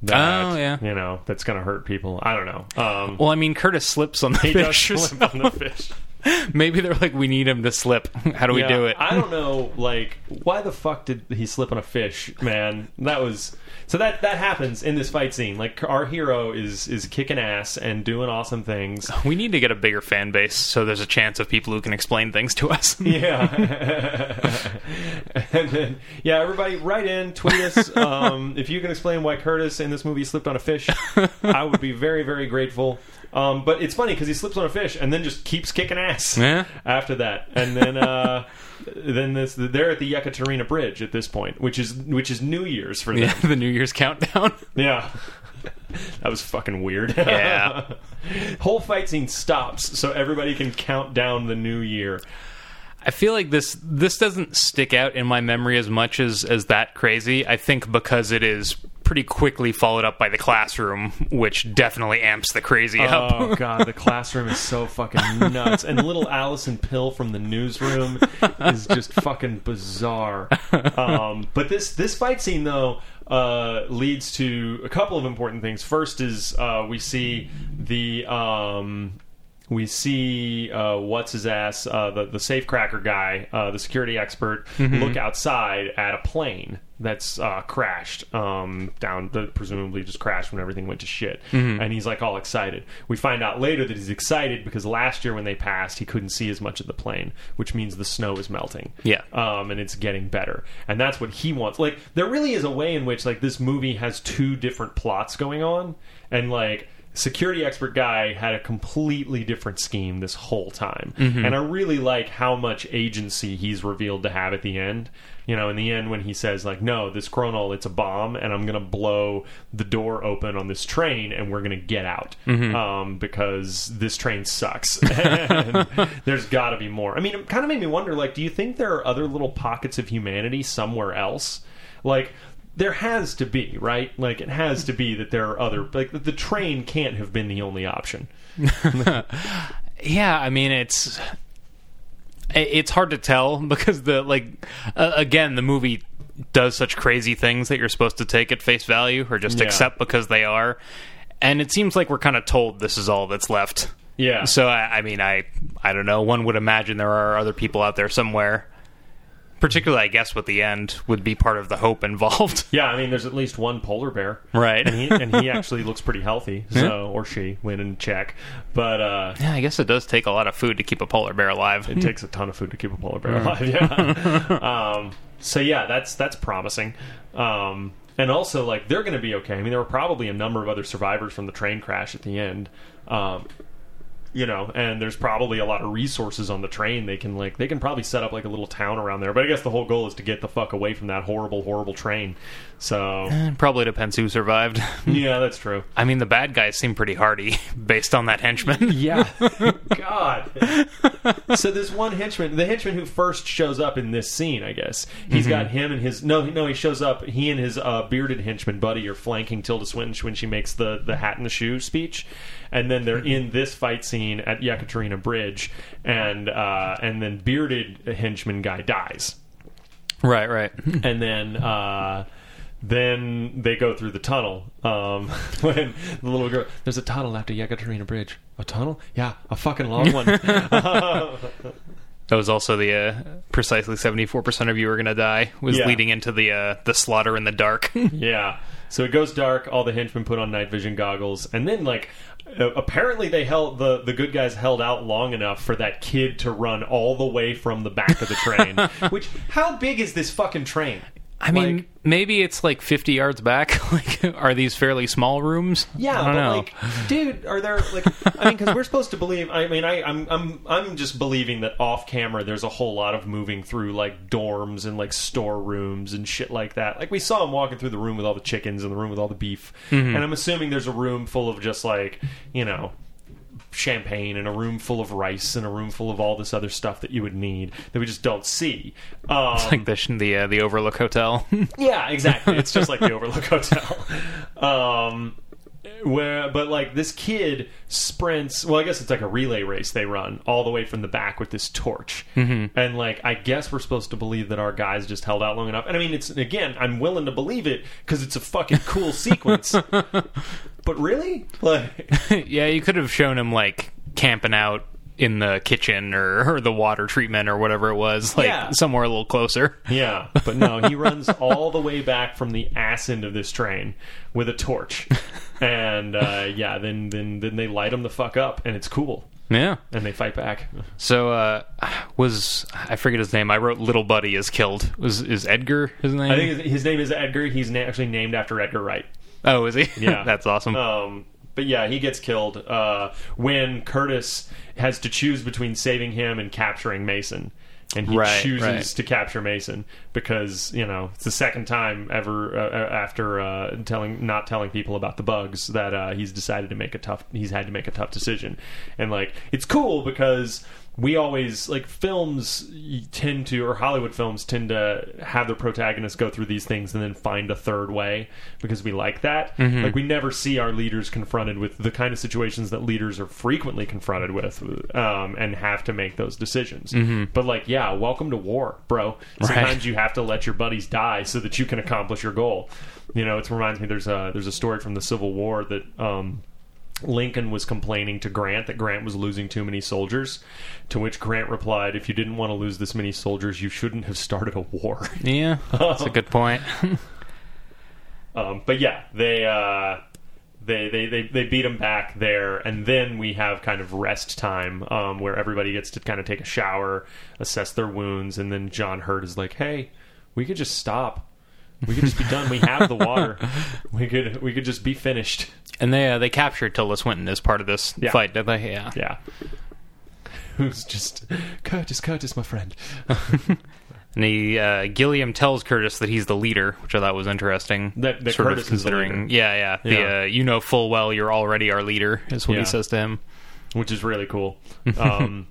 That, Oh, yeah. You know, that's gonna hurt people. I don't know. Um, well, I mean, Curtis slips on the he [LAUGHS] does slip on the fish. [LAUGHS] Maybe they're like, we need him to slip. How do we Yeah, do it? I don't know. Like, why the fuck did he slip on a fish, man? That was so that that happens in this fight scene. Like, our hero is is kicking ass and doing awesome things. [LAUGHS] we need to get a bigger fan base so there's a chance of people who can explain things to us. [LAUGHS] Yeah. and then, yeah, everybody write in, tweet us. Um, if you can explain why Curtis in this movie slipped on a fish, I would be very, very grateful. Um, but it's funny because he slips on a fish and then just keeps kicking ass Yeah. after that. And then, uh, [LAUGHS] then this, they're at the Yekaterina Bridge at this point, which is which is New Year's for them. Yeah, [LAUGHS] the New Year's countdown. [LAUGHS] Yeah. That was fucking weird. Yeah. Whole fight scene stops so everybody can count down the new year. I feel like this this doesn't stick out in my memory as much as as that crazy. I think because it is pretty quickly followed up by the classroom, which definitely amps the crazy up. Oh [LAUGHS] god, the classroom is so fucking nuts, and little Allison Pill from the newsroom is just fucking bizarre. Um, but this this fight scene though uh, leads to a couple of important things. First is uh, we see the. Um, we see uh, what's his ass, uh, the the safecracker guy, uh, the security expert, look outside at a plane that's uh, crashed um, down, the, presumably just crashed when everything went to shit, and he's like all excited. We find out later that he's excited because last year when they passed, he couldn't see as much of the plane, which means the snow is melting. Yeah. um, and it's getting better, and that's what he wants. Like there really is a way in which like this movie has two different plots going on, and like security expert guy had a completely different scheme this whole time. And I really like how much agency he's revealed to have at the end. You know, in the end when he says like, "No, this Kronole, it's a bomb and I'm going to blow the door open on this train and we're going to get out." Um, because this train sucks. [LAUGHS] there's got to be more. I mean, it kind of made me wonder like, do you think there are other little pockets of humanity somewhere else? Like there has to be, right? Like it has to be that there are other like the train can't have been the only option. [LAUGHS] Yeah, I mean it's it's hard to tell [LAUGHS] because the like uh, again the movie does such crazy things that you're supposed to take at face value or just Yeah. accept because they are. And it seems like we're kind of told this is all that's left. Yeah. So I, I mean, I I don't know. One would imagine there are other people out there somewhere. Particularly, I guess, with the end would be part of the hope involved. [LAUGHS] Yeah, I mean, there's at least one polar bear, Right. And he and he [LAUGHS] actually looks pretty healthy. So, or she, we didn't check, but uh, Yeah, I guess it does take a lot of food to keep a polar bear alive. it takes a ton of food to keep a polar bear alive. Yeah. [LAUGHS] um, so yeah, that's that's promising. Um, and also, like, they're going to be okay. I mean, there were probably a number of other survivors from the train crash at the end. Um, you know, and there's probably a lot of resources on the train. They can like they can probably set up like a little town around there. But I guess the whole goal is to get the fuck away from that horrible, horrible train. So Eh, Probably depends who survived. [LAUGHS] yeah, that's true. I mean, the bad guys seem pretty hardy [LAUGHS] based on that henchman. [LAUGHS] Yeah. God. so this one henchman, the henchman who first shows up in this scene, I guess. He's got him and his no, no. He shows up. He and his uh, bearded henchman buddy are flanking Tilda Swinton when she makes the the hat and the shoe speech, and then they're in this fight scene at Yekaterina Bridge, and uh, and then bearded henchman guy dies right, right. and then uh, then they go through the tunnel. Um, [LAUGHS] when the little girl, there's a tunnel after Yekaterina Bridge. A tunnel? Yeah, a fucking long one. [LAUGHS] That was also the uh, precisely seventy four percent of you are going to die. Was Yeah. leading into the uh, the slaughter in the dark. [LAUGHS] yeah. So it goes dark. All the henchmen put on night vision goggles, and then like. Uh, apparently, they held the the good guys held out long enough for that kid to run all the way from the back of the train. [LAUGHS] Which, how big is this fucking train? I mean, Like- maybe it's like fifty yards back. [LAUGHS] like, are these fairly small rooms? Yeah, I don't but know. like, dude, are there like? I mean, because we're supposed to believe. I mean, I, I'm, I'm, I'm just believing that off camera, there's a whole lot of moving through like dorms and like storerooms and shit like that. Like we saw him walking through the room with all the chickens and the room with all the beef, Mm-hmm. and I'm assuming there's a room full of just like you know champagne and a room full of rice and a room full of all this other stuff that you would need that we just don't see. Um, like the the uh, the Overlook Hotel. [LAUGHS] yeah, exactly. It's just like the Overlook Hotel. Um, where, but like this kid sprints. Well, I guess it's like a relay race they run all the way from the back with this torch, mm-hmm. and like I guess we're supposed to believe that our guys just held out long enough. And I mean, it's again, I'm willing to believe it because it's a fucking cool sequence. [LAUGHS] But really, like, [LAUGHS] yeah, you could have shown him like camping out in the kitchen or, or the water treatment or whatever it was, like Yeah. somewhere a little closer. yeah. But no, he runs [LAUGHS] all the way back from the ass end of this train with a torch, and uh, yeah, then then then they light him the fuck up, and it's cool. Yeah. and they fight back. So uh was I forget his name. I wrote Little Buddy is killed. Was is Edgar his name? I think his, his name is Edgar. He's na- actually named after Edgar Wright. Oh, is he? [LAUGHS] Yeah. That's awesome. Um, but yeah, he gets killed uh, when Curtis has to choose between saving him and capturing Mason. And he Right, chooses right. to capture Mason because you know it's the second time ever uh, after uh, telling not telling people about the bugs that uh, he's decided to make a tough he's had to make a tough decision and like it's cool because we always like films tend to or Hollywood films tend to have their protagonists go through these things and then find a third way because we like that. Like we never see our leaders confronted with the kind of situations that leaders are frequently confronted with um, and have to make those decisions. But like, yeah, welcome to war, bro. Sometimes you have to let your buddies die so that you can accomplish your goal. You know, it reminds me. There's a there's a story from the Civil War that. Um, Lincoln was complaining to Grant that Grant was losing too many soldiers, to which Grant replied, If you didn't want to lose this many soldiers, you shouldn't have started a war. yeah. That's a good point. [LAUGHS] Um, but yeah, they, uh, they, they, they, they beat them back there, and then we have kind of rest time um, where everybody gets to kind of take a shower, assess their wounds, and then John Hurt is like, Hey, we could just stop. We could just be done. We have the water. [LAUGHS] We could we could just be finished. and they uh, they captured Tilda Swinton as part of this Yeah. fight, did they? Yeah. Yeah. [LAUGHS] Who's just Curtis, Curtis, my friend. [LAUGHS] And he uh, Gilliam tells Curtis that he's the leader, which I thought was interesting. That- that sort Curtis of is the considering, leader. yeah, yeah, the Yeah. uh, you know full well you're already our leader is what Yeah. he says to him. which is really cool. [LAUGHS] Um,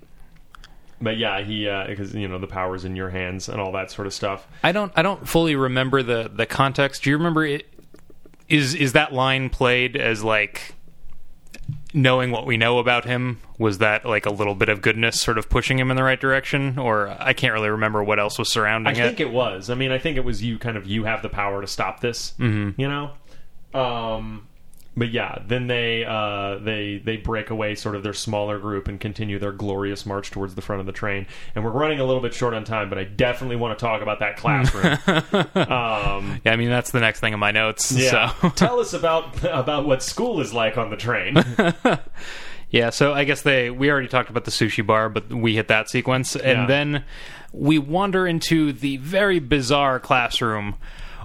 but yeah, he because you know the power's in your hands and all that sort of stuff. I don't I don't fully remember the the context. Do you remember it? Is is that line played as like knowing what we know about him? Was that like a little bit of goodness, sort of pushing him in the right direction, or I can't really remember what else was surrounding it I think it. it was. I mean, I think it was you. Kind of, you have the power to stop this. Mm-hmm. You know. Um, but yeah, then they uh, they they break away sort of their smaller group and continue their glorious march towards the front of the train. And we're running a little bit short on time, but I definitely want to talk about that classroom. [LAUGHS] um, Yeah, I mean that's the next thing in my notes. yeah, So [LAUGHS] tell us about about what school is like on the train. [LAUGHS] Yeah, so I guess they we already talked about the sushi bar, but we hit that sequence, and Yeah. then we wander into the very bizarre classroom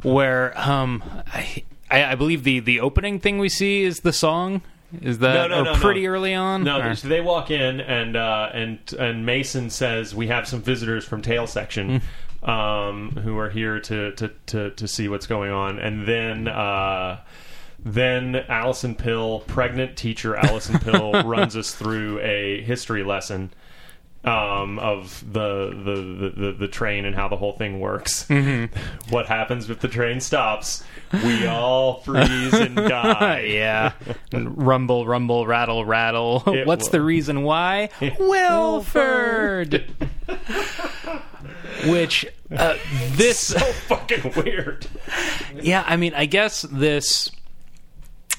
where um I, I I believe the the opening thing we see is the song Is that No, no, or no, pretty early on? No, they- so they walk in and uh, and and Mason says we have some visitors from tail section um, who are here to, to, to, to see what's going on, and then uh, then Allison Pill, pregnant teacher Allison Pill, [LAUGHS] runs us through a history lesson. Um, of the, the, the, the, train and how the whole thing works. [LAUGHS] What happens if the train stops? We all freeze and [LAUGHS] die. yeah. rumble, rumble, rattle, rattle. It [LAUGHS] What's wa- the reason why? Wilford. Which uh, this so fucking weird. Yeah, I mean, I guess this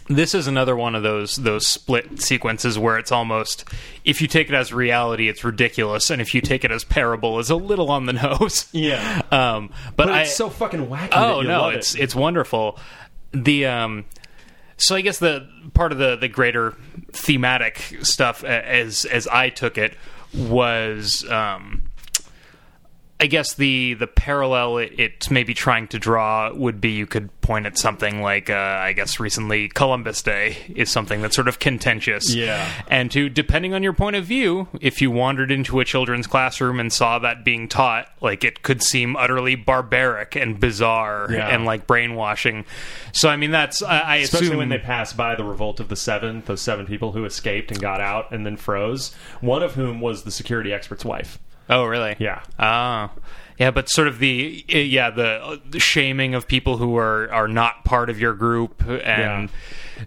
this is another one of those those split sequences where it's almost if you take it as reality, it's ridiculous, and if you take it as parable, it's a little on the [LAUGHS] nose. Yeah. Um, but, But I, it's so fucking wacky. oh that you no, it's it. it's wonderful. The um, so I guess the part of the the greater thematic stuff as as I took it was um. I guess the the parallel it, it's maybe trying to draw would be you could point at something like uh, I guess recently Columbus Day is something that's sort of contentious. Yeah. And to depending on your point of view, if you wandered into a children's classroom and saw that being taught, like it could seem utterly barbaric and bizarre Yeah. and like brainwashing. So I mean that's I, I Especially assume when they pass by the revolt of the seven, those seven people who escaped and got out and then froze. One of whom was the security expert's wife. Oh, really? Yeah. Ah. Yeah, but sort of the eh, yeah the, the shaming of people who are are not part of your group, and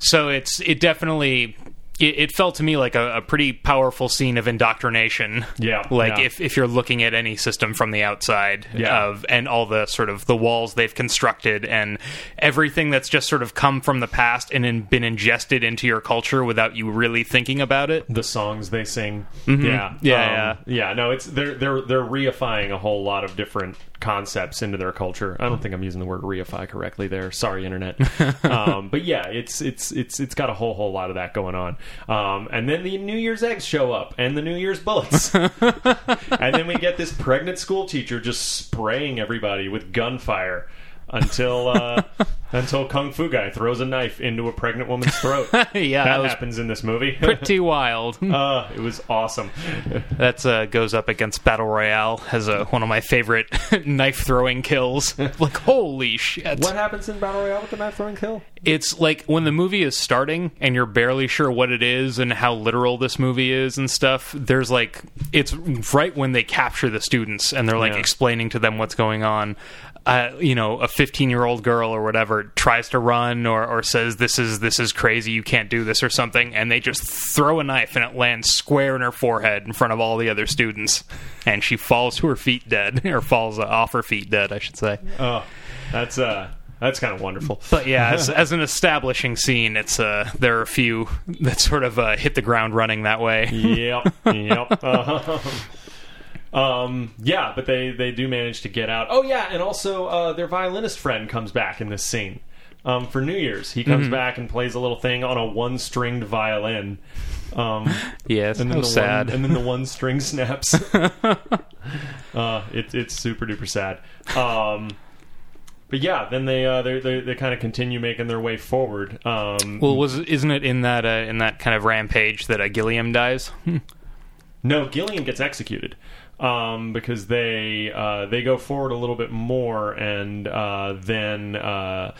so it's it definitely it, it felt to me like a, a pretty powerful scene of indoctrination. Yeah, like yeah. if if you're looking at any system from the outside Yeah. of and all the sort of the walls they've constructed and everything that's just sort of come from the past and in, been ingested into your culture without you really thinking about it. The songs they sing. Yeah. Mm-hmm. Yeah, Um, yeah. No, it's they're they're they're reifying a whole lot of different concepts into their culture. I don't think I'm using the word reify correctly there. Sorry, internet. [LAUGHS] um, but yeah, it's it's it's it's got a whole whole lot of that going on. Um, and then the New Year's eggs show up and the New Year's bullets. [LAUGHS] and then we get this pregnant school teacher just spraying everybody with gunfire until uh, [LAUGHS] until Kung Fu guy throws a knife into a pregnant woman's throat. [LAUGHS] yeah, that that happens in this movie. [LAUGHS] pretty wild. uh, it was awesome. That uh, goes up against Battle Royale as uh, one of my favorite knife throwing kills. like, holy shit. what happens in Battle Royale with the knife throwing kill? It's like when the movie is starting and you're barely sure what it is and how literal this movie is and stuff. There's like, it's right when they capture the students and they're like Yeah. explaining to them what's going on. Uh, you know, a 15 year old girl or whatever tries to run or, or says this is this is crazy, you can't do this or something, and they just throw a knife and it lands square in her forehead in front of all the other students, and she falls to her feet dead [LAUGHS] or falls off her feet dead, I should say. Oh, that's uh, that's kind of wonderful. But yeah, as, [LAUGHS] as an establishing scene, it's uh, there are a few that sort of uh, hit the ground running that way. yep, [LAUGHS] yep. Uh, um, yeah, but they they do manage to get out. Oh yeah, and also uh, their violinist friend comes back in this scene. Um, for New Year's, he comes back and plays a little thing on a one-stringed violin. Um, [LAUGHS] Yes, and then the sad. One, and then the [LAUGHS] one string snaps. [LAUGHS] uh, it, it's super duper sad. Um, but yeah, then they uh, they they, they kind of continue making their way forward. Um, well, was isn't it in that uh, in that kind of rampage that uh, Gilliam dies? no, Gilliam gets executed um, because they uh, they go forward a little bit more, and uh, then. Uh,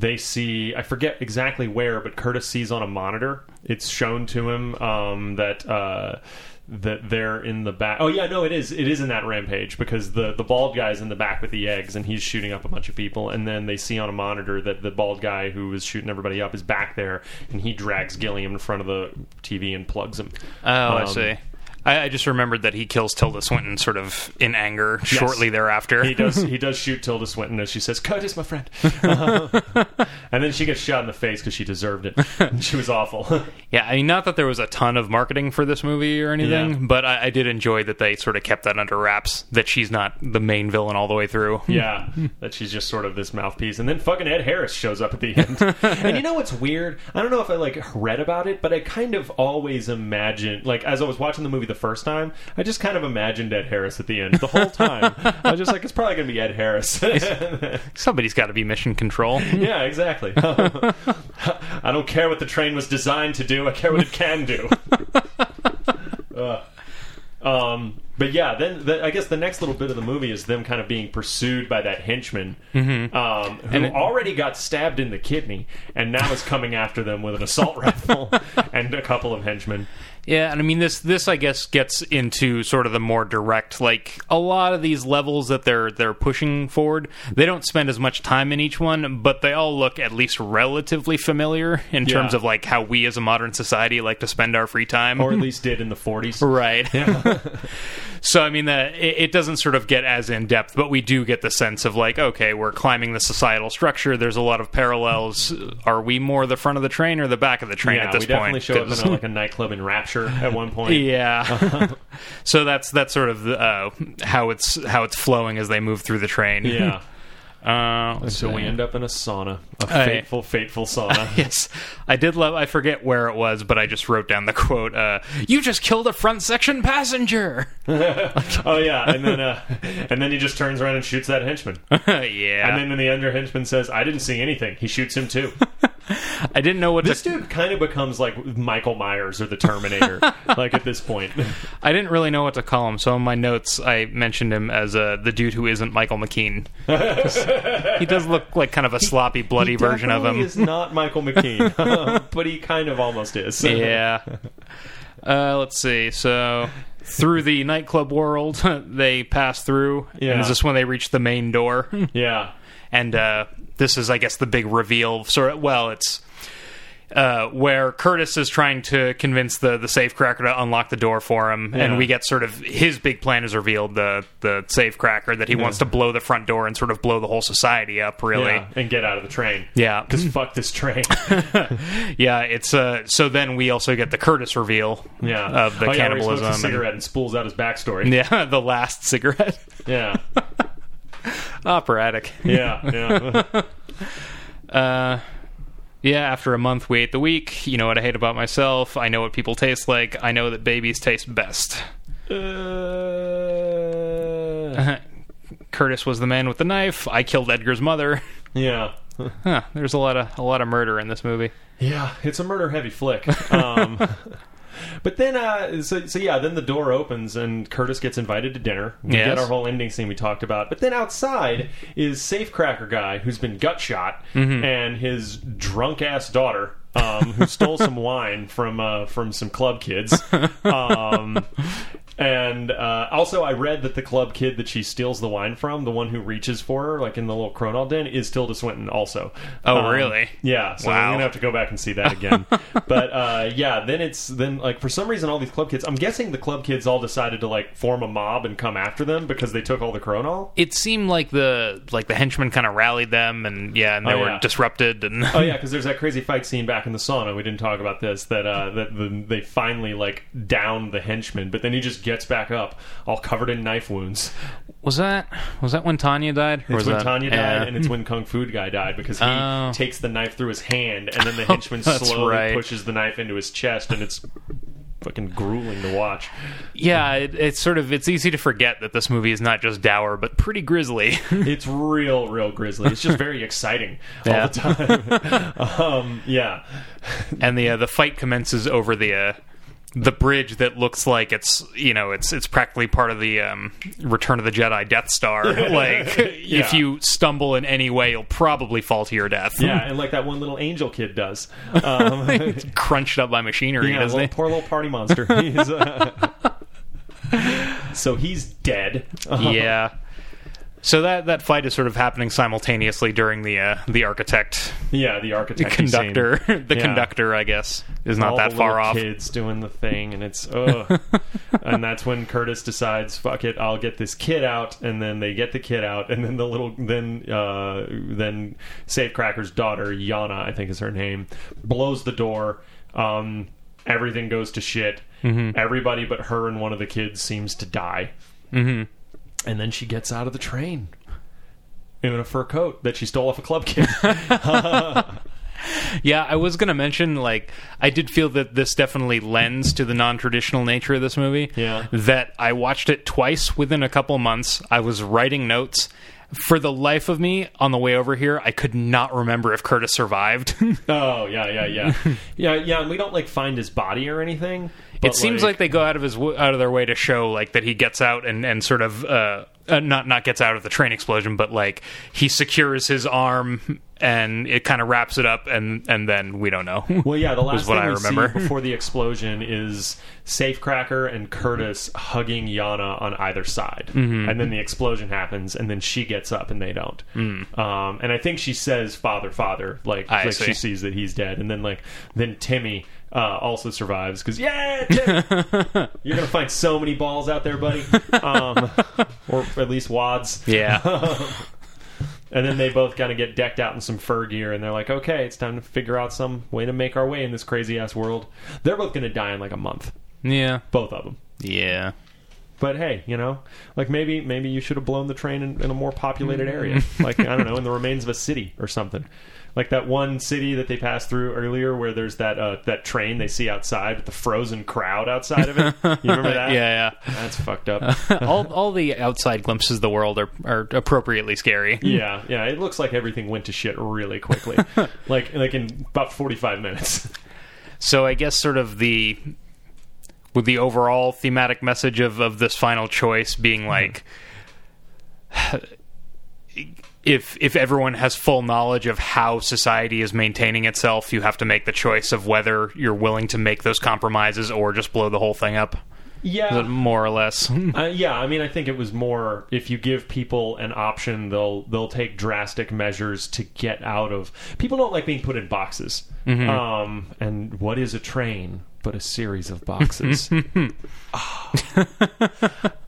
they see I forget exactly where, but Curtis sees on a monitor. It's shown to him um, that uh, that they're in the back. Oh yeah, no, it is. It is in that rampage because the the bald guy's in the back with the eggs, and he's shooting up a bunch of people. And then they see on a monitor that the bald guy who was shooting everybody up is back there, and he drags Gilliam in front of the TV and plugs him. Oh, I Um, see. I, I just remembered that he kills Tilda Swinton sort of in anger shortly thereafter. He does. He does [LAUGHS] shoot Tilda Swinton as she says, "Curtis, my friend," [LAUGHS] uh, and then she gets shot in the face because she deserved it. [LAUGHS] she was awful. Yeah, I mean, not that there was a ton of marketing for this movie or anything, Yeah. but I, I did enjoy that they sort of kept that under wraps. That she's not the main villain all the way through. yeah, that she's just sort of this mouthpiece, and then fucking Ed Harris shows up at the end. and you know what's weird? I don't know if I like read about it, but I kind of always imagined, like as I was watching the movie the first time, I just kind of imagined Ed Harris at the end the whole time. I was just like, it's probably going to be Ed Harris. [LAUGHS] Somebody's got to be mission control. yeah, exactly. [LAUGHS] I don't care what the train was designed to do. I care what it can do. [LAUGHS] Uh, um, but yeah, then the, I guess the next little bit of the movie is them kind of being pursued by that henchman um, who Mm-hmm. It- already got stabbed in the kidney and now is coming after them with an assault [LAUGHS] rifle and a couple of henchmen. Yeah, and I mean this this I guess gets into sort of the more direct like a lot of these levels that they're they're pushing forward. They don't spend as much time in each one, but they all look at least relatively familiar in terms of like how we as a modern society like to spend our free time. Or at [LAUGHS] least did in the 40s. Right. [LAUGHS] so I mean, the, it, it doesn't sort of get as in depth, but we do get the sense of like, okay, we're climbing the societal structure. There's a lot of parallels. Are we more the front of the train or the back of the train Yeah, at this point we definitely point? show up in a, like a nightclub in Rapture at one point. [LAUGHS] yeah. [LAUGHS] so that's that's sort of uh, how it's how it's flowing as they move through the train. Yeah. [LAUGHS] Uh, So we end up in a sauna, a Hey. fateful, fateful sauna. [LAUGHS] Yes, I did love. I forget where it was, but I just wrote down the quote. Uh, you just killed a front section passenger. [LAUGHS] oh yeah, and then uh, and then he just turns around and shoots that henchman. [LAUGHS] yeah, And then when the under henchman says, "I didn't see anything," he shoots him too. [LAUGHS] I didn't know what This to. dude kind of becomes like Michael Myers or the Terminator, [LAUGHS] like at this point. [LAUGHS] I didn't really know what to call him, so in my notes I mentioned him as uh, the dude who isn't Michael McKean. he does look like kind of a sloppy, bloody He version of him. Is not Michael McKean, but he kind of almost is. yeah. Uh, let's see. So through the nightclub world, they pass through. Yeah. And is this when they reach the main door? yeah. and uh, this is, I guess, the big reveal. Sort of. Well, it's. Uh, where Curtis is trying to convince the the safecracker to unlock the door for him, Yeah. and we get sort of his big plan is revealed the the safecracker that he wants to blow the front door and sort of blow the whole society up. Really, Yeah, and get out of the train. yeah, Because fuck this train. [LAUGHS] yeah. It's uh. So then we also get the Curtis reveal, Yeah. of the oh, yeah, he cannibalism. a and- cigarette and spools out his backstory. [LAUGHS] yeah, the last cigarette. Yeah. [LAUGHS] [LAUGHS] Operatic. Yeah. Yeah. [LAUGHS] Uh, yeah, after a month, we ate the week. You know what I hate about myself. I know what people taste like. I know that babies taste best. Uh, [LAUGHS] Curtis was the man with the knife. I killed Edgar's mother. yeah. Huh, there's a lot of a lot of murder in this movie. Yeah, it's a murder heavy flick. Um, but then, uh, so, so yeah, then the door opens and Curtis gets invited to dinner. We Yes. get our whole ending scene we talked about. But then outside is Safecracker guy who's been gut shot Mm-hmm. and his drunk ass daughter. Um, who stole some [LAUGHS] wine from uh, from some club kids, [LAUGHS] um, and uh, also I read that the club kid that she steals the wine from, the one who reaches for her, like in the little Kronole den, is Tilda Swinton. Also, Oh, Um, really? Yeah, so Wow. I'm gonna have to go back and see that again. [LAUGHS] but uh, yeah, then it's then like for some reason all these club kids. I'm guessing the club kids all decided to like form a mob and come after them because they took all the Kronole. It seemed like the like the henchmen kind of rallied them, and yeah, and they Oh, were yeah. disrupted. And Oh yeah, [LAUGHS] because there's that crazy fight scene back in the sauna. We didn't talk about this. That uh, that the, they finally like down the henchmen, but then he just gets back up, all covered in knife wounds. was that was that when Tanya died? Or It's was when that- Tanya died, yeah. and it's when Kung Fu guy died because he Oh. takes the knife through his hand, and then the [LAUGHS] henchman That's slowly right. pushes the knife into his chest, and it's fucking grueling to watch. yeah, it, it's sort of it's easy to forget that this movie is not just dour but pretty grisly. [LAUGHS] It's real, real grisly. It's just very exciting Yeah. all the time. [LAUGHS] um, yeah, and the uh, the fight commences over the uh, the bridge that looks like it's you know it's it's practically part of the um, Return of the Jedi Death Star. [LAUGHS] like Yeah. if you stumble in any way, you'll probably fall to your death. yeah, and like that one little angel kid does. [LAUGHS] Um, crunched up by machinery, yeah, little, he? poor little party monster. [LAUGHS] He's, uh, so he's dead. yeah. So that that fight is sort of happening simultaneously during the uh, the architect Yeah, the architect conductor [LAUGHS] the Yeah. conductor I guess is not all that far off. Kids doing the thing, and it's ugh. [LAUGHS] and that's when Curtis decides, "Fuck it, I'll get this kid out." And then they get the kid out, and then the little then uh, then Safecracker's daughter Yana, I think is her name, blows the door. Um, everything goes to shit. Mm-hmm. Everybody but her and one of the kids seems to die. hmm And then she gets out of the train in a fur coat that she stole off a club kid. [LAUGHS] Yeah, I was going to mention, like, I did feel that this definitely lends to the non traditional nature of this movie. Yeah. That I watched it twice within a couple months. I was writing notes. For the life of me, on the way over here, I could not remember if Curtis survived. [LAUGHS] Oh yeah, yeah, yeah, yeah, yeah. And we don't like find his body or anything. But, it seems like, they go out of his out of their way to show like that he gets out and and sort of uh, uh not not gets out of the train explosion, but like he secures his arm and it kind of wraps it up, and and then we don't know. Well, yeah, the [LAUGHS] last what thing I remember. see [LAUGHS] before the explosion is Safecracker and Curtis hugging Yana on either side, Mm-hmm. and then the explosion happens, and then she gets up and they don't. Mm. Um, and I think she says "Father, Father," like, I like see. she sees that he's dead, and then like then Timmy. Uh, also survives because yeah, Tim, [LAUGHS] you're gonna find so many balls out there, buddy, um, [LAUGHS] or at least wads. yeah. [LAUGHS] And then they both kind of get decked out in some fur gear, and they're like, "Okay, it's time to figure out some way to make our way in this crazy ass world." They're both to die in like a month, Yeah. both of them. Yeah. But hey, you know, like maybe maybe you should have blown the train in, in a more populated area, like I don't know, in the remains of a city or something. Like that one city that they passed through earlier, where there's that uh, that train they see outside with the frozen crowd outside of it. You [LAUGHS] remember that? Yeah, yeah. that's fucked up. [LAUGHS] all all the outside glimpses of the world are are appropriately scary. [LAUGHS] Yeah, yeah. It looks like everything went to shit really quickly, like like in about forty five minutes. So I guess sort of the with the overall thematic message of, of this final choice being like [SIGHS] [SIGHS] if if everyone has full knowledge of how society is maintaining itself, you have to make the choice of whether you're willing to make those compromises or just blow the whole thing up. Yeah, More or less. [LAUGHS] Uh, yeah, I mean, I think it was more if you give people an option, they'll they'll take drastic measures to get out of. People don't like being put in boxes. Um, and what is a train but a series of boxes? [LAUGHS]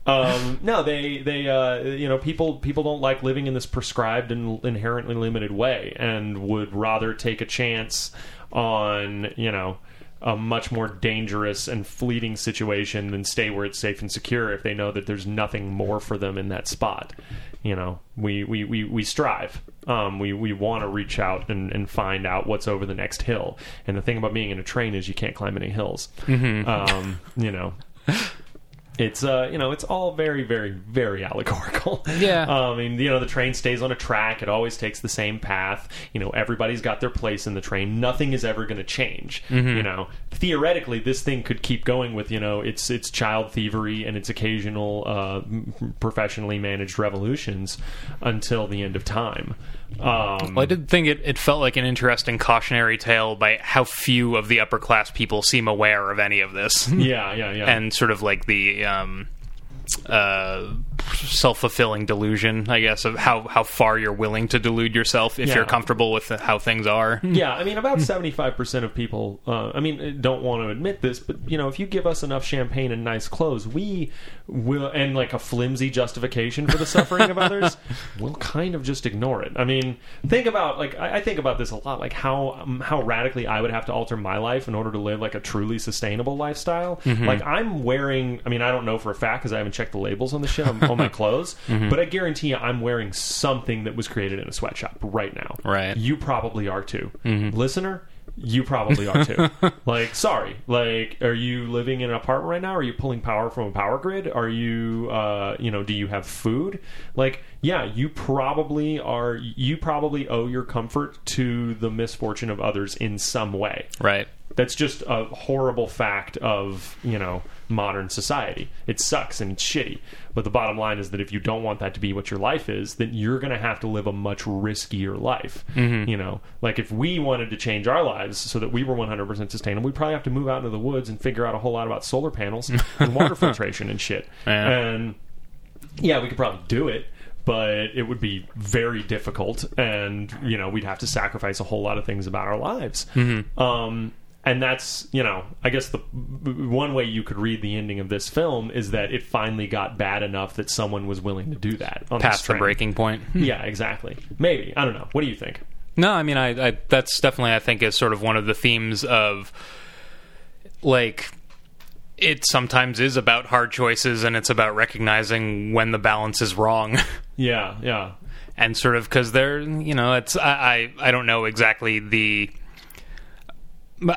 um, [LAUGHS] no, they they uh, you know people people don't like living in this prescribed and inherently limited way, and would rather take a chance on you know a much more dangerous and fleeting situation than stay where it's safe and secure if they know that there's nothing more for them in that spot. You know, we we, we, we strive. Um, we we want to reach out and, and find out what's over the next hill. And the thing about being in a train is you can't climb any hills. Um, you know. It's uh, you know, it's all very, very, very allegorical. Yeah. [LAUGHS] Um, I mean, you know, the train stays on a track. It always takes the same path. You know, everybody's got their place in the train. Nothing is ever going to change. You know, theoretically, this thing could keep going with you know its its child thievery and its occasional uh, professionally managed revolutions until the end of time. Um, Well, I did think it, it felt like an interesting cautionary tale by how few of the upper class people seem aware of any of this. [LAUGHS] yeah, yeah, yeah. and sort of like the um, uh, self-fulfilling delusion, I guess, of how, how far you're willing to delude yourself if Yeah. you're comfortable with how things are. [LAUGHS] Yeah, I mean, about seventy-five percent of people. Uh, I mean, don't want to admit this, but you know, if you give us enough champagne and nice clothes, we will, and like a flimsy justification for the suffering of others, [LAUGHS] we'll kind of just ignore it. I mean, think about like I, I think about this a lot, like how um, how radically I would have to alter my life in order to live like a truly sustainable lifestyle. Like I'm wearing, I mean, I don't know for a fact because I haven't checked the labels on the shit on, [LAUGHS] on my [LAUGHS] clothes, but I guarantee you, I'm wearing something that was created in a sweatshop right now. Right. You probably are too. Listener, you probably are too. [LAUGHS] like, sorry. Like, are you living in an apartment right now? Are you pulling power from a power grid? Are you, uh, you know, do you have food? Like, yeah, you probably are. You probably owe your comfort to the misfortune of others in some way. Right. That's just a horrible fact of, you know, modern society. It sucks and it's shitty. But the bottom line is that if you don't want that to be what your life is, then you're going to have to live a much riskier life. You know, like if we wanted to change our lives so that we were 100% sustainable, we'd probably have to move out into the woods and figure out a whole lot about solar panels [LAUGHS] and water filtration and shit. Yeah. And yeah, we could probably do it, but it would be very difficult, and you know we'd have to sacrifice a whole lot of things about our lives. Um, and that's you know, I guess the one way you could read the ending of this film is that it finally got bad enough that someone was willing to do that Past the breaking point. [LAUGHS] Yeah, exactly. Maybe I don't know. What do you think? No, I mean, I, I that's definitely I think is sort of one of the themes of like it sometimes is about hard choices and it's about recognizing when the balance is wrong. [LAUGHS] Yeah, yeah, and sort of because they're you know it's I, I I don't know exactly the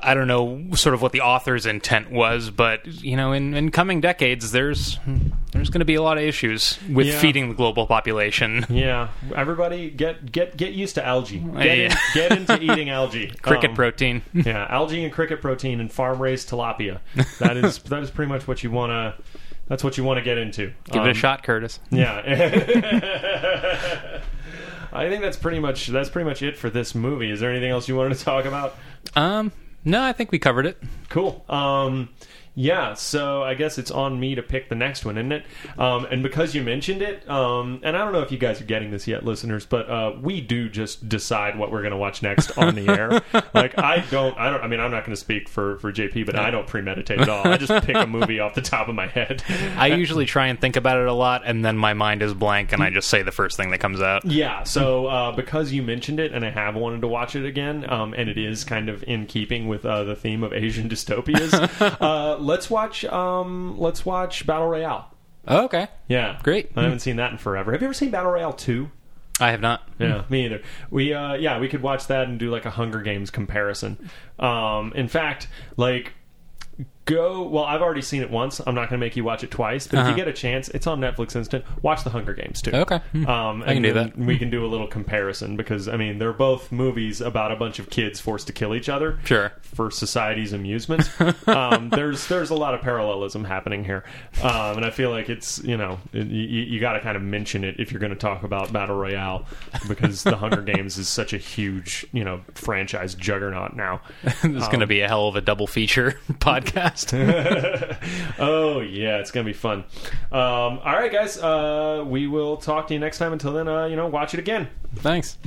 I don't know sort of what the author's intent was, but you know, in, in coming decades, there's there's going to be a lot of issues with Yeah. feeding the global population. Yeah, everybody get get get used to algae. Get, in, Yeah. get into eating algae. [LAUGHS] Cricket Um, protein. [LAUGHS] Yeah, algae and cricket protein and farm raised tilapia. That is that is pretty much what you want to. That's what you want to get into. Give it Um, a shot, Curtis. [LAUGHS] Yeah. I think that's pretty much that's pretty much it for this movie. Is there anything else you wanted to talk about? Um, no, I think we covered it. Cool. Um, yeah, so I guess it's on me to pick the next one, isn't it? Um, and because you mentioned it, um, and I don't know if you guys are getting this yet, listeners, but uh, we do just decide what we're going to watch next on the air. [LAUGHS] like I don't, I don't. I mean, I'm not going to speak for for JP, but I don't premeditate at all. I just pick a movie off the top of my head. I usually try and think about it a lot, and then my mind is blank, and I just say the first thing that comes out. Yeah, so uh, because you mentioned it, and I have wanted to watch it again, um, and it is kind of in keeping with uh, the theme of Asian dystopias. [LAUGHS] let's watch. Um, let's watch Battle Royale. Oh, okay, Yeah, Great. I haven't seen that in forever. Have you ever seen Battle Royale two? I have not. Yeah, me either. We uh, yeah, we could watch that and do like a Hunger Games comparison. Um, in fact, like go. Well, I've already seen it once. I'm not going to make you watch it twice. But if Uh-huh. you get a chance, it's on Netflix Instant. Watch the Hunger Games too. Okay. Hmm. Um, I can and do that. We can do a little comparison because I mean they're both movies about a bunch of kids forced to kill each other. Sure. For society's amusement, [LAUGHS] um, there's there's a lot of parallelism happening here, um, and I feel like it's you know it, you, you got to kind of mention it if you're going to talk about battle royale because the Hunger [LAUGHS] Games is such a huge you know franchise juggernaut now. [LAUGHS] This is going to be a hell of a double feature podcast. [LAUGHS] [LAUGHS] oh yeah, it's gonna be fun. Um, all right, guys, uh, we will talk to you next time. Until then, uh, you know, watch it again. Thanks.